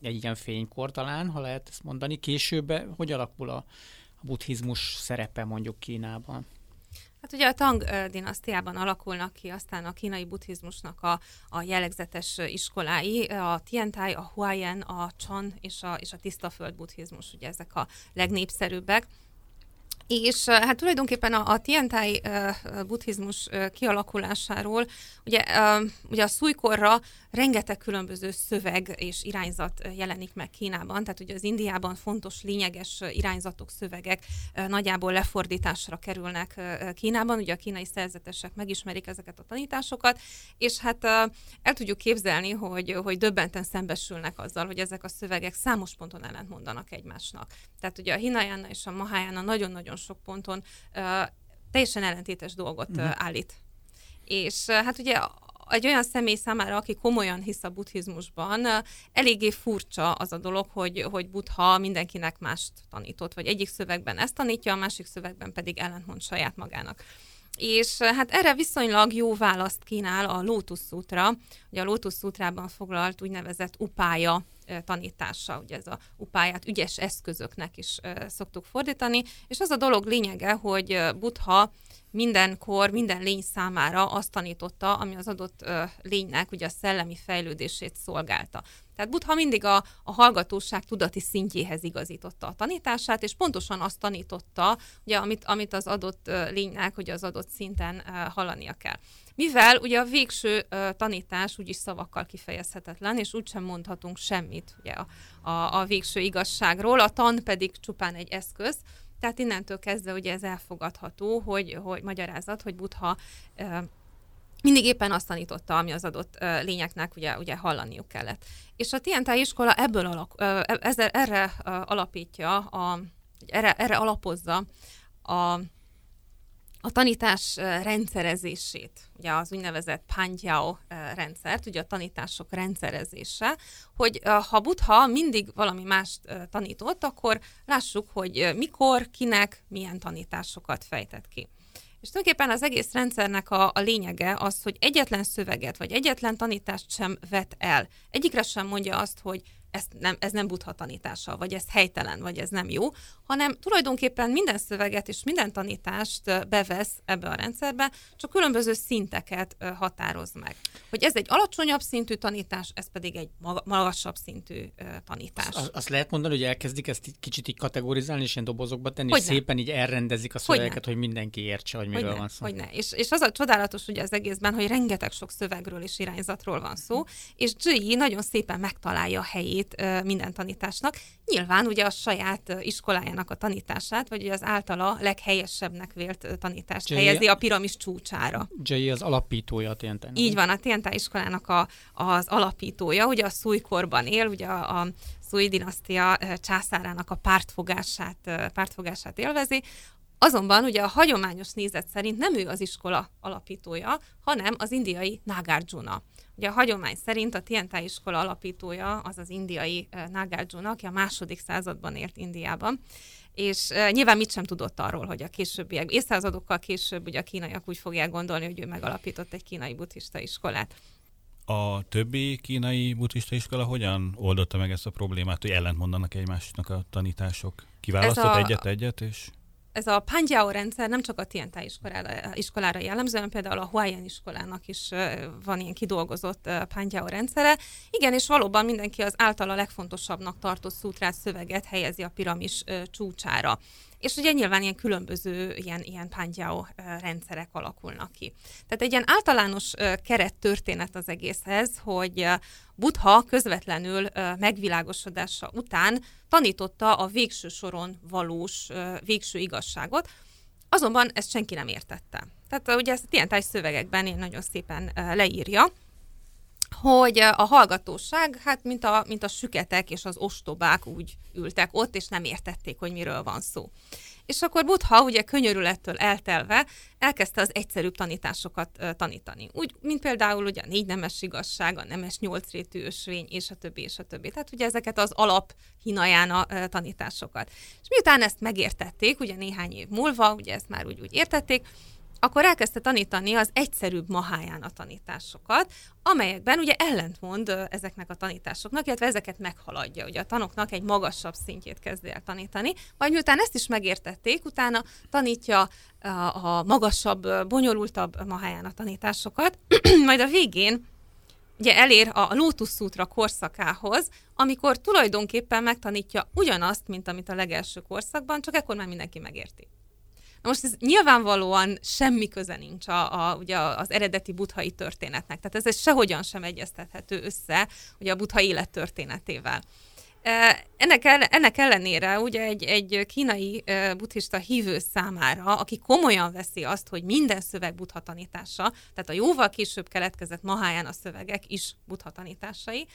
egy ilyen fénykor talán, ha lehet ezt mondani. Később hogy alakul a, a buddhizmus szerepe mondjuk Kínában? Hát ugye a Tang dinasztiában alakulnak ki aztán a kínai buddhizmusnak a, a jellegzetes iskolái, a Tiantai, a Huayan, a Chan és a, és a tisztaföld buddhizmus, ugye ezek a legnépszerűbbek. És hát tulajdonképpen a, a Tiantai ö, ö, buddhizmus ö, kialakulásáról, ugye, ö, ugye a szújkorra rengeteg különböző szöveg és irányzat jelenik meg Kínában, tehát ugye az Indiában fontos, lényeges irányzatok, szövegek ö, nagyjából lefordításra kerülnek ö, Kínában, ugye a kínai szerzetesek megismerik ezeket a tanításokat, és hát ö, el tudjuk képzelni, hogy, hogy döbbenten szembesülnek azzal, hogy ezek a szövegek számos ponton ellentmondanak egymásnak. Tehát ugye a Hinayana és a Mahayana nagyon-nagyon sok ponton teljesen ellentétes dolgot uh-huh. állít. És hát ugye egy olyan személy számára, aki komolyan hisz a buddhizmusban, eléggé furcsa az a dolog, hogy, hogy buddha mindenkinek mást tanított, vagy egyik szövegben ezt tanítja, a másik szövegben pedig ellentmond saját magának. És hát erre viszonylag jó választ kínál a Lotus Sutra. Ugye a Lotus Sutrában foglalt úgynevezett upája tanítása, ugye ez a upáját ügyes eszközöknek is szoktuk fordítani, és az a dolog lényege, hogy Buddha mindenkor, minden lény számára azt tanította, ami az adott ö, lénynek ugye a szellemi fejlődését szolgálta. Tehát Buddha mindig a, a hallgatóság tudati szintjéhez igazította a tanítását, és pontosan azt tanította, ugye, amit, amit az adott lénynek, hogy az adott szinten hallania kell. Mivel ugye a végső tanítás úgyis szavakkal kifejezhetetlen, és úgysem mondhatunk semmit ugye, a, a, a végső igazságról, a tan pedig csupán egy eszköz, tehát innentől kezdve ugye ez elfogadható, hogy, hogy magyarázat, hogy Buddha ö, mindig éppen azt tanította, ami az adott ö, lényeknek ugye, ugye hallaniuk kellett. És a Tientai iskola ebből alak, ö, ezzel, erre ö, alapítja, a, erre, erre alapozza a, a tanítás rendszerezését, ugye az úgynevezett Pantyao ö, rendszert, ugye a tanítások rendszerezése, hogy ha Buddha mindig valami mást tanított, akkor lássuk, hogy mikor, kinek, milyen tanításokat fejtett ki. És tulajdonképpen az egész rendszernek a, a lényege az, hogy egyetlen szöveget vagy egyetlen tanítást sem vet el. Egyikre sem mondja azt, hogy ez nem, ez nem buddha tanítása, vagy ez helytelen, vagy ez nem jó, hanem tulajdonképpen minden szöveget és minden tanítást bevesz ebbe a rendszerbe, csak különböző szinteket határoz meg. Hogy ez egy alacsonyabb szintű tanítás, ez pedig egy magasabb szintű tanítás. Azt, azt lehet mondani, hogy elkezdik ezt kicsit így kategorizálni, és ilyen dobozokba tenni, hogy és ne. szépen így elrendezik a szövegeket, hogy, hogy mindenki értse, hogy miről hogy van szó. Hogy ne. És, és az a csodálatos ugye az egészben, hogy rengeteg sok szövegről és irányzatról van szó, és G nagyon szépen megtalálja a helyét minden tanításnak. Nyilván ugye a saját iskolájának a tanítását, vagy az általa leghelyesebbnek vélt tanítást J. helyezi a piramis csúcsára. J az alapítója a TNT. Így van, a TNT iskolának a, az alapítója, ugye a szújkorban él, ugye a, a Szúj dinasztia császárának a pártfogását, pártfogását élvezi, Azonban ugye a hagyományos nézet szerint nem ő az iskola alapítója, hanem az indiai Nagarjuna. Ugye a hagyomány szerint a Tientá iskola alapítója az az indiai Nagarjuna, aki a második században élt Indiában, és nyilván mit sem tudott arról, hogy a későbbiek, évszázadokkal később ugye a kínaiak úgy fogják gondolni, hogy ő megalapított egy kínai buddhista iskolát. A többi kínai buddhista iskola hogyan oldotta meg ezt a problémát, hogy ellentmondanak egymásnak a tanítások? Kiválasztott egyet-egyet, és ez a Panjiao rendszer nem csak a Tientá iskolára, iskolára jellemző, hanem például a Huayan iskolának is van ilyen kidolgozott Panjiao rendszere. Igen, és valóban mindenki az általa legfontosabbnak tartott szútrát szöveget helyezi a piramis csúcsára. És ugye nyilván ilyen különböző ilyen, ilyen pángyáó rendszerek alakulnak ki. Tehát egy ilyen általános keret történet az egészhez, hogy Buddha közvetlenül megvilágosodása után tanította a végső soron valós végső igazságot, azonban ezt senki nem értette. Tehát ugye ezt ilyen szövegekben én nagyon szépen leírja, hogy a hallgatóság, hát mint a, mint a süketek és az ostobák úgy ültek ott, és nem értették, hogy miről van szó. És akkor Buddha ugye könyörülettől eltelve elkezdte az egyszerűbb tanításokat uh, tanítani. Úgy, mint például ugye a négy nemes igazság, a nemes nyolcrétű ösvény, és a többi, és a többi. Tehát ugye ezeket az alap hinajána uh, tanításokat. És miután ezt megértették, ugye néhány év múlva, ugye ezt már úgy, úgy értették, akkor elkezdte tanítani az egyszerűbb maháján a tanításokat, amelyekben ugye ellentmond ezeknek a tanításoknak, illetve ezeket meghaladja. Ugye a tanoknak egy magasabb szintjét kezdi el tanítani, majd miután ezt is megértették, utána tanítja a magasabb, bonyolultabb maháján a tanításokat, majd a végén ugye elér a Lotus Sutra korszakához, amikor tulajdonképpen megtanítja ugyanazt, mint amit a legelső korszakban, csak ekkor már mindenki megérti. Na most ez nyilvánvalóan semmi köze nincs a, a, ugye az eredeti buthai történetnek. Tehát ez, sehogyan sem egyeztethető össze ugye a butha élettörténetével. Ennek, ellen, ennek ellenére ugye egy, egy kínai buddhista hívő számára, aki komolyan veszi azt, hogy minden szöveg buddha tanítása, tehát a jóval később keletkezett Maháján a szövegek is buddha tanításai,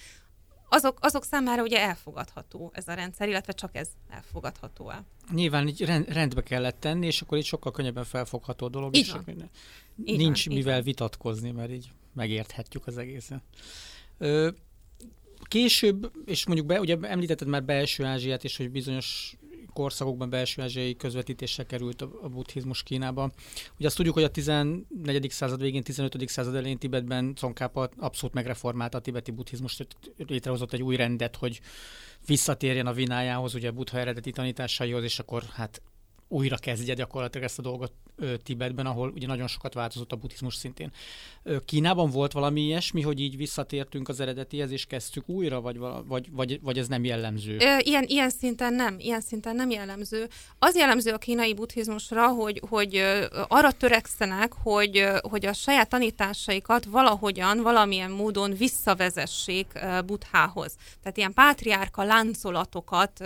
azok, azok számára ugye elfogadható ez a rendszer, illetve csak ez elfogadható el. Nyilván így rendbe kellett tenni, és akkor itt sokkal könnyebben felfogható a dolog, így és van. Így nincs van, mivel van. vitatkozni, mert így megérthetjük az egészet. Ö, később, és mondjuk be, ugye említetted már belső Ázsiát, és hogy bizonyos korszakokban belső ázsiai közvetítésre került a, a buddhizmus Kínába. Ugye azt tudjuk, hogy a 14. század végén, 15. század elején Tibetben Tsongkhapa abszolút megreformálta a tibeti buddhizmust, létrehozott egy új rendet, hogy visszatérjen a vinájához, ugye a buddha eredeti tanításaihoz, és akkor hát újra kezdje gyakorlatilag ezt a dolgot ö, Tibetben, ahol ugye nagyon sokat változott a buddhizmus szintén. Ö, Kínában volt valami ilyesmi, hogy így visszatértünk az eredetihez, és kezdtük újra, vagy, vagy, vagy, vagy ez nem jellemző? Ö, ilyen, ilyen szinten nem, ilyen szinten nem jellemző. Az jellemző a kínai buddhizmusra, hogy, hogy arra törekszenek, hogy, hogy a saját tanításaikat valahogyan, valamilyen módon visszavezessék buddhához. Tehát ilyen pátriárka láncolatokat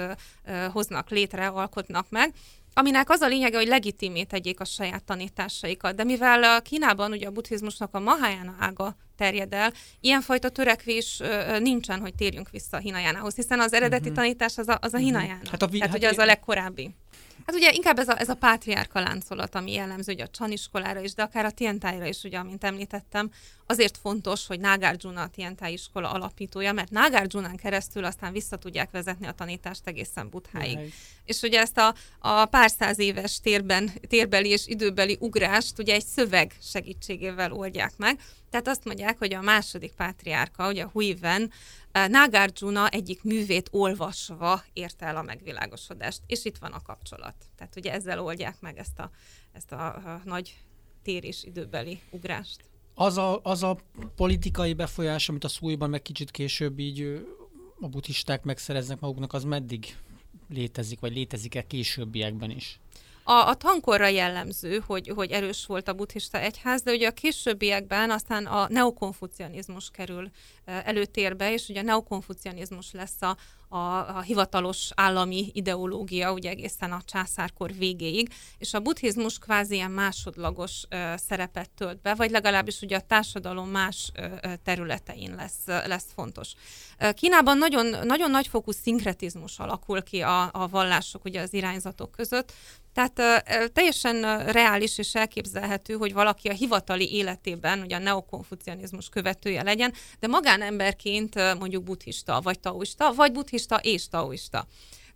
hoznak létre, alkotnak meg, aminek az a lényege, hogy legitimé tegyék a saját tanításaikat. De mivel Kínában ugye a buddhizmusnak a Mahayana ága terjed el, ilyenfajta törekvés nincsen, hogy térjünk vissza a Hinajánához, hiszen az eredeti uh-huh. tanítás az a, az a mhm. Hinajána. Hát a vi- Tehát hát ugye az a legkorábbi. Hát ugye inkább ez a, ez a pátriárka láncolat, ami jellemző ugye a csaniskolára is, de akár a Tientájra is, ugye, amint említettem, azért fontos, hogy Nagarjuna a Tientáj iskola alapítója, mert Nagarjunán keresztül aztán vissza tudják vezetni a tanítást egészen Butháig. Nice. És ugye ezt a, a pár száz éves térben, térbeli és időbeli ugrást ugye egy szöveg segítségével oldják meg, Tehát azt mondják, hogy a második pátriárka, ugye a Huiven, Nagarjuna egyik művét olvasva érte el a megvilágosodást, és itt van a kapcsolat. Tehát ugye ezzel oldják meg ezt a, ezt a, nagy tér és időbeli ugrást. Az a, az a politikai befolyás, amit a szújban meg kicsit később így a buddhisták megszereznek maguknak, az meddig létezik, vagy létezik-e későbbiekben is? A, a tankorra jellemző, hogy, hogy erős volt a buddhista egyház, de ugye a későbbiekben aztán a neokonfucianizmus kerül előtérbe, és ugye a neokonfucianizmus lesz a, a, a hivatalos állami ideológia, ugye egészen a császárkor végéig, és a buddhizmus kvázi ilyen másodlagos ö, szerepet tölt be, vagy legalábbis ugye a társadalom más ö, területein lesz, lesz fontos. Kínában nagyon, nagyon nagyfokú szinkretizmus alakul ki a, a vallások, ugye az irányzatok között, tehát uh, teljesen reális és elképzelhető, hogy valaki a hivatali életében, ugye a neokonfucianizmus követője legyen, de magánemberként uh, mondjuk buddhista, vagy taoista, vagy buddhista és taoista.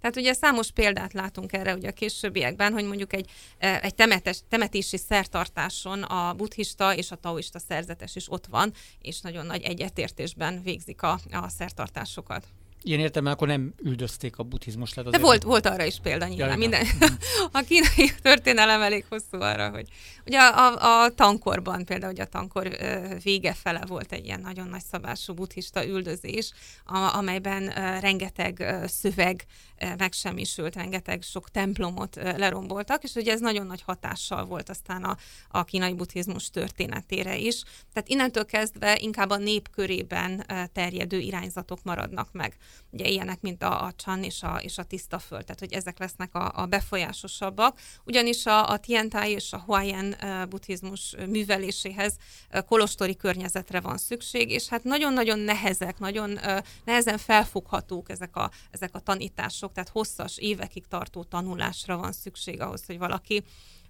Tehát ugye számos példát látunk erre ugye a későbbiekben, hogy mondjuk egy, egy temetes, temetési szertartáson a buddhista és a taoista szerzetes is ott van, és nagyon nagy egyetértésben végzik a, a szertartásokat. Ilyen értem, akkor nem üldözték a buddhizmus. Lehet De volt, volt arra is példa nyilván. Ja, Minden, a kínai történelem elég hosszú arra, hogy ugye a, a, a tankorban például, hogy a tankor vége fele volt egy ilyen nagyon nagy szabású buddhista üldözés, a, amelyben rengeteg szöveg megsemmisült, rengeteg sok templomot leromboltak, és ugye ez nagyon nagy hatással volt aztán a, a kínai buddhizmus történetére is. Tehát innentől kezdve inkább a nép körében terjedő irányzatok maradnak meg. Ugye ilyenek, mint a, a csan és a, és a tiszta föld, tehát hogy ezek lesznek a, a befolyásosabbak. Ugyanis a, a Tiantai és a Huayan buddhizmus műveléséhez kolostori környezetre van szükség, és hát nagyon-nagyon nehezek, nagyon nehezen felfoghatók ezek a, ezek a tanítások, tehát hosszas évekig tartó tanulásra van szükség ahhoz, hogy valaki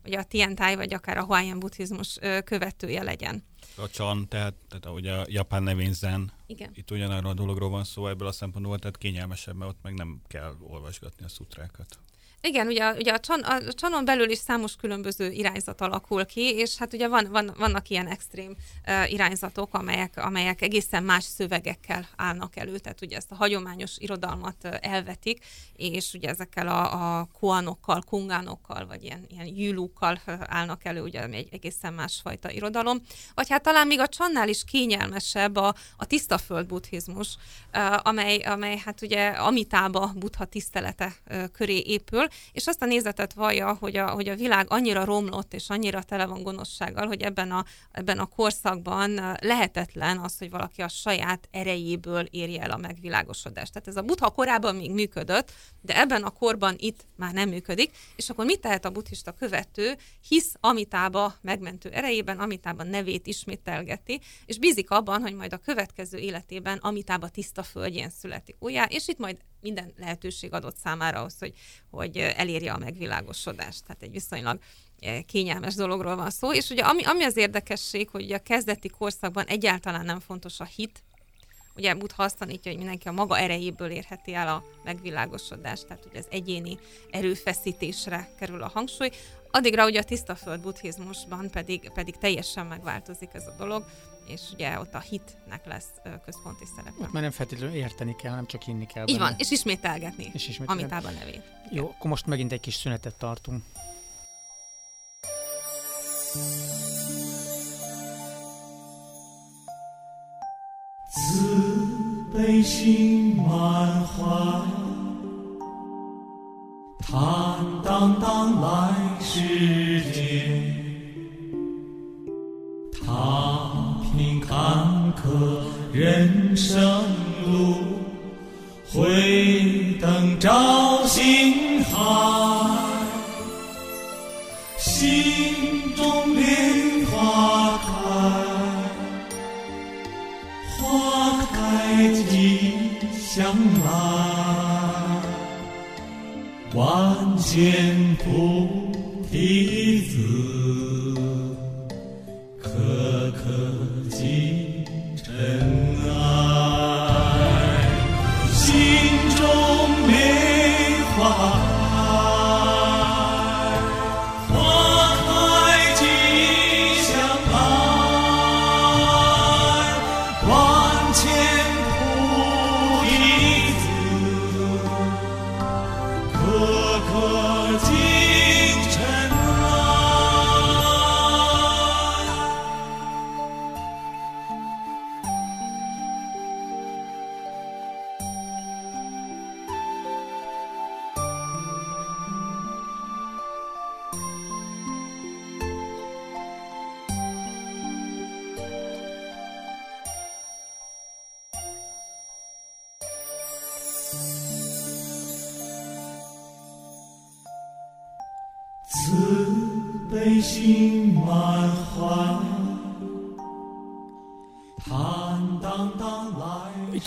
ugye a Tiantai vagy akár a Hawaiian buddhizmus követője legyen. A chan, tehát, tehát ugye a japán nevén zen, Igen. itt ugyanarról a dologról van szó ebből a szempontból, tehát kényelmesebb, mert ott meg nem kell olvasgatni a szutrákat. Igen, ugye, ugye a, csan, a csanon belül is számos különböző irányzat alakul ki, és hát ugye van, van, vannak ilyen extrém uh, irányzatok, amelyek, amelyek egészen más szövegekkel állnak elő, tehát ugye ezt a hagyományos irodalmat uh, elvetik, és ugye ezekkel a, a kuanokkal, kungánokkal, vagy ilyen, ilyen jülúkkal állnak elő, ugye egy egészen másfajta irodalom. Vagy hát talán még a csannál is kényelmesebb a, a tisztaföld buddhizmus, uh, amely, amely hát ugye Amitába buddha tisztelete uh, köré épül, és azt a nézetet vallja, hogy a, hogy a világ annyira romlott és annyira tele van gonoszsággal, hogy ebben a, ebben a korszakban lehetetlen az, hogy valaki a saját erejéből érje el a megvilágosodást. Tehát ez a buddha korában még működött, de ebben a korban itt már nem működik, és akkor mit tehet a buddhista követő? Hisz Amitába megmentő erejében, Amitába nevét ismételgeti, és bízik abban, hogy majd a következő életében Amitába tiszta földjén születik újjá, és itt majd minden lehetőség adott számára ahhoz, hogy, hogy elérje a megvilágosodást. Tehát egy viszonylag eh, kényelmes dologról van szó, és ugye ami, ami az érdekesség, hogy a kezdeti korszakban egyáltalán nem fontos a hit, ugye Buddha azt tanítja, hogy mindenki a maga erejéből érheti el a megvilágosodást, tehát hogy az egyéni erőfeszítésre kerül a hangsúly. Addigra ugye a tiszta föld buddhizmusban pedig, pedig teljesen megváltozik ez a dolog, és ugye ott a hitnek lesz központi szerepe. Ott már nem feltétlenül érteni kell, nem csak hinni kell. Így benne. van, és ismételgetni, és ismételgetni. Amitában nevét. Jó, akkor most megint egy kis szünetet tartunk. 慈悲心满怀，坦荡荡来世间，踏平 坎坷人生路，回灯照心海，心中莲花开。花开吉祥来，万千菩提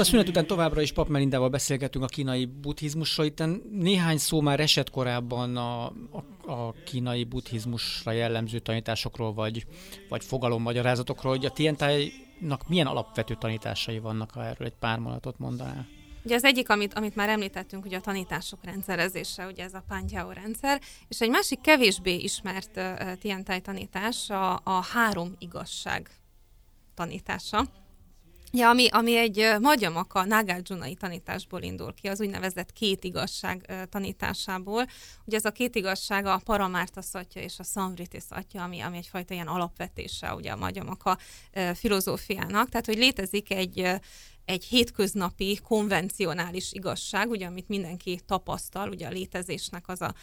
a szünet után továbbra is Pap Melindával beszélgetünk a kínai buddhizmusról. Itt néhány szó már esett korábban a, a, a kínai buddhizmusra jellemző tanításokról, vagy, vagy fogalommagyarázatok,ról hogy a Tientai-nak milyen alapvető tanításai vannak, ha erről egy pár mondatot mondanál. Ugye az egyik, amit, amit már említettünk, ugye a tanítások rendszerezése, ugye ez a Pantyao rendszer, és egy másik kevésbé ismert uh, Tientai tanítás a, a három igazság tanítása. Ja, ami, ami egy magyamaka Nagarjunai tanításból indul ki, az úgynevezett két igazság tanításából. Ugye ez a két igazság a Paramárta szatya és a Samvriti szatya, ami, ami egyfajta ilyen alapvetése ugye a magyamaka filozófiának. Tehát, hogy létezik egy egy hétköznapi, konvencionális igazság, ugye, amit mindenki tapasztal, ugye a létezésnek az a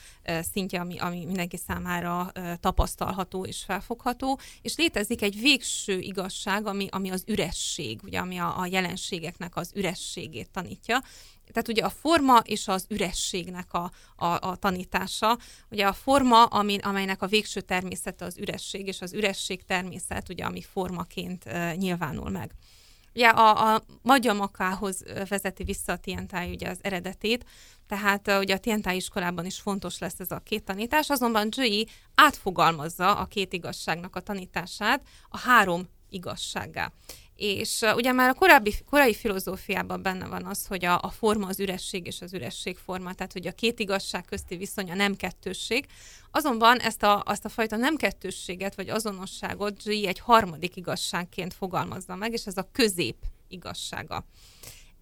szintje, ami, ami mindenki számára tapasztalható és felfogható, és létezik egy végső igazság, ami, ami az üresség, ugye, ami a, a jelenségeknek az ürességét tanítja, tehát ugye a forma és az ürességnek a, a, a tanítása. Ugye a forma, ami, amelynek a végső természete az üresség, és az üresség természet, ugye, ami formaként uh, nyilvánul meg. Ugye a, a magyamakához vezeti vissza a Tientáj ugye az eredetét, tehát ugye a Tientáj iskolában is fontos lesz ez a két tanítás, azonban Zsui átfogalmazza a két igazságnak a tanítását a három igazsággá. És ugye már a korábbi, korai filozófiában benne van az, hogy a, a forma az üresség és az üresség forma, tehát hogy a két igazság közti viszony a nem kettősség. Azonban ezt a, azt a fajta nem kettősséget vagy azonosságot G egy harmadik igazságként fogalmazza meg, és ez a közép igazsága.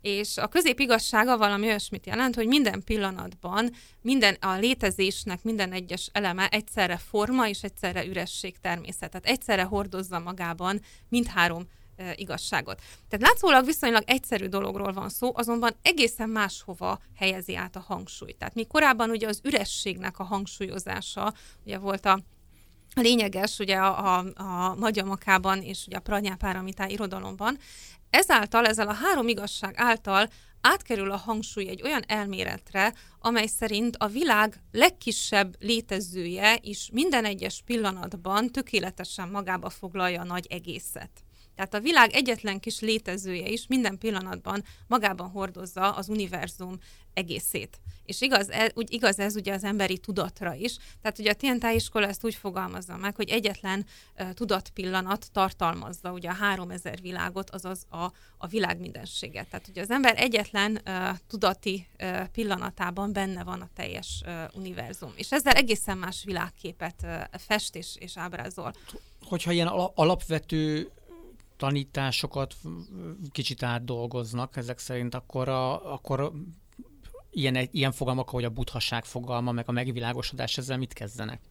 És a közép igazsága valami olyasmit jelent, hogy minden pillanatban, minden a létezésnek minden egyes eleme egyszerre forma és egyszerre üresség természet. Tehát egyszerre hordozza magában mindhárom igazságot. Tehát látszólag viszonylag egyszerű dologról van szó, azonban egészen máshova helyezi át a hangsúlyt. Tehát mi korábban ugye az ürességnek a hangsúlyozása, ugye volt a a lényeges ugye a, a, a Magyarmakában és ugye a Pranyápáramitá irodalomban, ezáltal, ezzel a három igazság által átkerül a hangsúly egy olyan elméletre, amely szerint a világ legkisebb létezője is minden egyes pillanatban tökéletesen magába foglalja a nagy egészet. Tehát a világ egyetlen kis létezője is minden pillanatban magában hordozza az univerzum egészét. És igaz, ez, úgy, igaz ez ugye az emberi tudatra is. Tehát ugye a Tientai iskola ezt úgy fogalmazza meg, hogy egyetlen uh, tudatpillanat tartalmazza ugye a 3000 világot, azaz a, a világ mindenséget. Tehát ugye az ember egyetlen uh, tudati uh, pillanatában benne van a teljes uh, univerzum. És ezzel egészen más világképet uh, fest és, és ábrázol. Hogyha ilyen alapvető tanításokat kicsit átdolgoznak ezek szerint, akkor, a, akkor ilyen, ilyen fogalmak, ahogy a buddhaság fogalma, meg a megvilágosodás, ezzel mit kezdenek?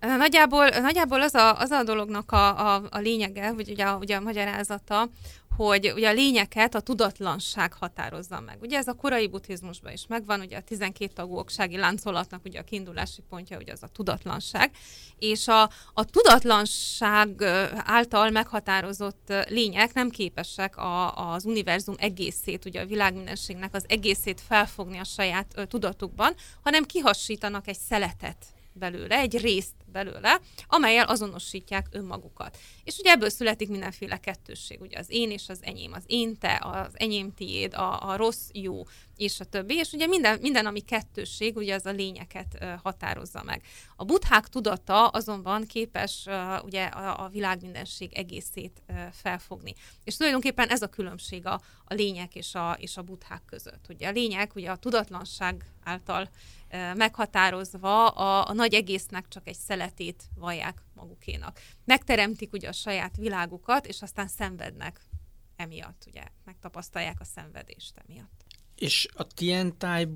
Nagyjából, nagyjából az, a, az a dolognak a, a, a lényege, vagy ugye ugye a magyarázata, hogy ugye a lényeket a tudatlanság határozza meg. Ugye ez a korai buddhizmusban is megvan, ugye a 12 tagú oksági láncolatnak ugye a kiindulási pontja ugye az a tudatlanság, és a, a tudatlanság által meghatározott lények nem képesek a, az univerzum egészét, ugye a világmindenségnek az egészét felfogni a saját tudatukban, hanem kihasítanak egy szeletet belőle, egy részt belőle, amelyel azonosítják önmagukat. És ugye ebből születik mindenféle kettősség, ugye az én és az enyém, az én te, az enyém tiéd, a, a rossz jó, és a többi, és ugye minden, minden ami kettősség, ugye az a lényeket határozza meg. A buthák tudata azonban képes ugye a, a világ mindenség egészét felfogni. És tulajdonképpen ez a különbség a, a lények és a, és a buthák között. Ugye a lények ugye a tudatlanság által meghatározva a, a nagy egésznek csak egy szeletét vallják magukénak. Megteremtik ugye a saját világukat, és aztán szenvednek emiatt, ugye megtapasztalják a szenvedést emiatt. És a Tientai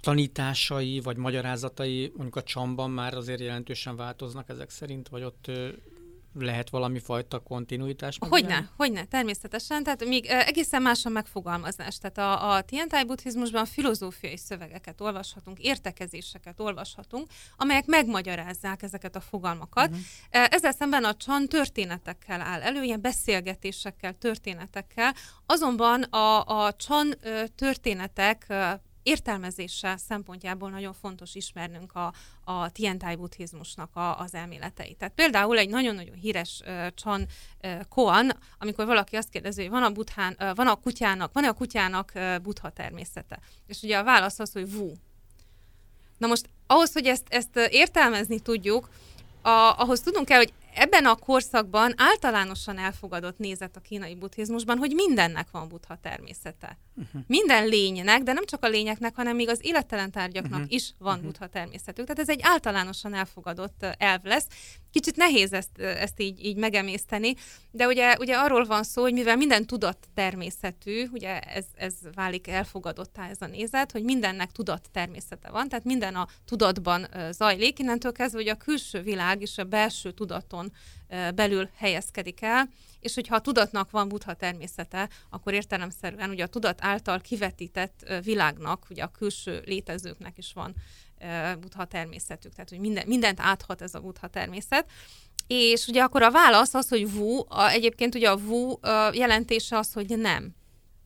tanításai vagy magyarázatai mondjuk a csamban már azért jelentősen változnak ezek szerint, vagy ott lehet valami fajta kontinuitás? Hogyne, hogyne, természetesen. Tehát még egészen más a megfogalmazás. Tehát a, a Tientai buddhizmusban filozófiai szövegeket olvashatunk, értekezéseket olvashatunk, amelyek megmagyarázzák ezeket a fogalmakat. Uh-huh. Ezzel szemben a csan történetekkel áll elő, ilyen beszélgetésekkel, történetekkel. Azonban a, a csan történetek értelmezése szempontjából nagyon fontos ismernünk a, a Tientai buddhizmusnak a, az elméleteit. Tehát például egy nagyon-nagyon híres uh, Chan uh, Koan, amikor valaki azt kérdezi, hogy van a, buthán, uh, van a kutyának, van-e a kutyának uh, buddha természete? És ugye a válasz az, hogy vu. Na most ahhoz, hogy ezt, ezt értelmezni tudjuk, a, ahhoz tudunk kell, hogy ebben a korszakban általánosan elfogadott nézet a kínai buddhizmusban, hogy mindennek van buddha természete. Uh-huh. Minden lénynek, de nem csak a lényeknek, hanem még az élettelen tárgyaknak uh-huh. is van uh-huh. buddha természetük. Tehát ez egy általánosan elfogadott elv lesz. Kicsit nehéz ezt, ezt így, így megemészteni, de ugye, ugye arról van szó, hogy mivel minden tudat természetű, ugye ez, ez válik elfogadottá ez a nézet, hogy mindennek tudat természete van, tehát minden a tudatban zajlik, innentől kezdve, hogy a külső világ és a belső tudaton belül helyezkedik el, és hogyha a tudatnak van buddha természete, akkor értelemszerűen ugye a tudat által kivetített világnak, ugye a külső létezőknek is van buddha természetük, tehát hogy minden, mindent áthat ez a buddha természet. És ugye akkor a válasz az, hogy vu, a, egyébként ugye a vu jelentése az, hogy nem.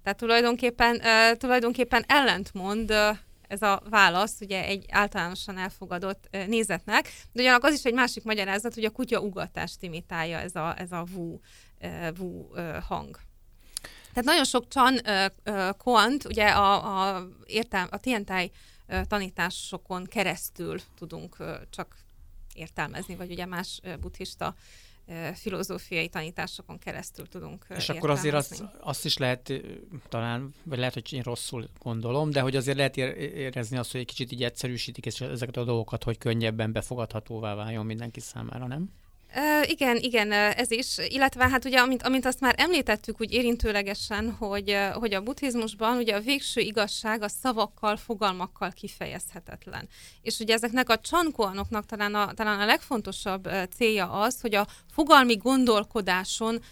Tehát tulajdonképpen, tulajdonképpen ellentmond ez a válasz ugye egy általánosan elfogadott nézetnek, de ugyanakkor az is egy másik magyarázat, hogy a kutya ugatást imitálja ez a, ez a vu, vu hang. Tehát nagyon sok csan koant, ugye a, a, értelm, a tientáj tanításokon keresztül tudunk csak értelmezni, vagy ugye más buddhista filozófiai tanításokon keresztül tudunk És akkor azért azt, azt is lehet talán, vagy lehet, hogy én rosszul gondolom, de hogy azért lehet érezni azt, hogy egy kicsit így egyszerűsítik ezeket a dolgokat, hogy könnyebben befogadhatóvá váljon mindenki számára, nem? Igen, igen, ez is. Illetve hát ugye, amint, amint azt már említettük úgy érintőlegesen, hogy, hogy a buddhizmusban ugye a végső igazság a szavakkal, fogalmakkal kifejezhetetlen. És ugye ezeknek a csankóanoknak talán a, talán a legfontosabb célja az, hogy a fogalmi gondolkodáson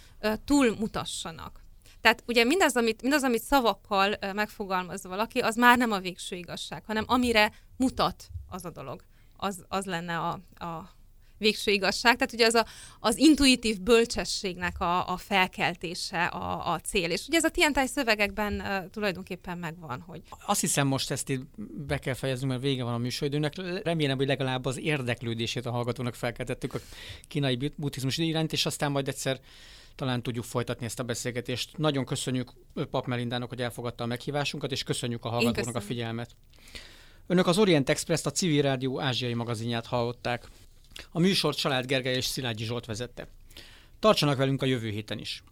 túlmutassanak. Tehát ugye mindaz, amit, mindaz, amit szavakkal megfogalmaz valaki, az már nem a végső igazság, hanem amire mutat az a dolog. Az, az lenne a, a végső igazság. Tehát ugye az a, az intuitív bölcsességnek a, a felkeltése a, a cél. És ugye ez a Tientai szövegekben uh, tulajdonképpen megvan, hogy... Azt hiszem most ezt itt be kell fejeznünk, mert vége van a műsoridőnek. Remélem, hogy legalább az érdeklődését a hallgatónak felkeltettük a kínai buddhizmus iránt, és aztán majd egyszer talán tudjuk folytatni ezt a beszélgetést. Nagyon köszönjük Pap Melindának, hogy elfogadta a meghívásunkat, és köszönjük a hallgatóknak a figyelmet. Önök az Orient Express, a Civil Rádió ázsiai magazinját hallották. A műsort Család Gergely és Szilágyi Zsolt vezette. Tartsanak velünk a jövő héten is.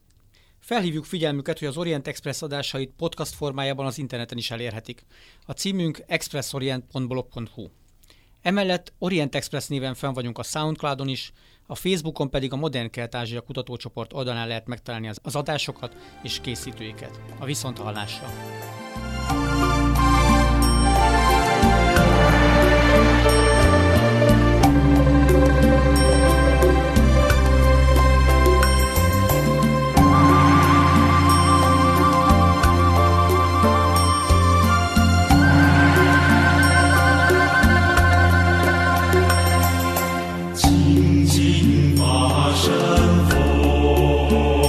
Felhívjuk figyelmüket, hogy az Orient Express adásait podcast formájában az interneten is elérhetik. A címünk expressorient.blog.hu. Emellett Orient Express néven fenn vagyunk a Soundcloudon is, a Facebookon pedig a Modern Kelet-Ázsia kutatócsoport oldalán lehet megtalálni az adásokat és készítőiket. A viszonthallásra! 春风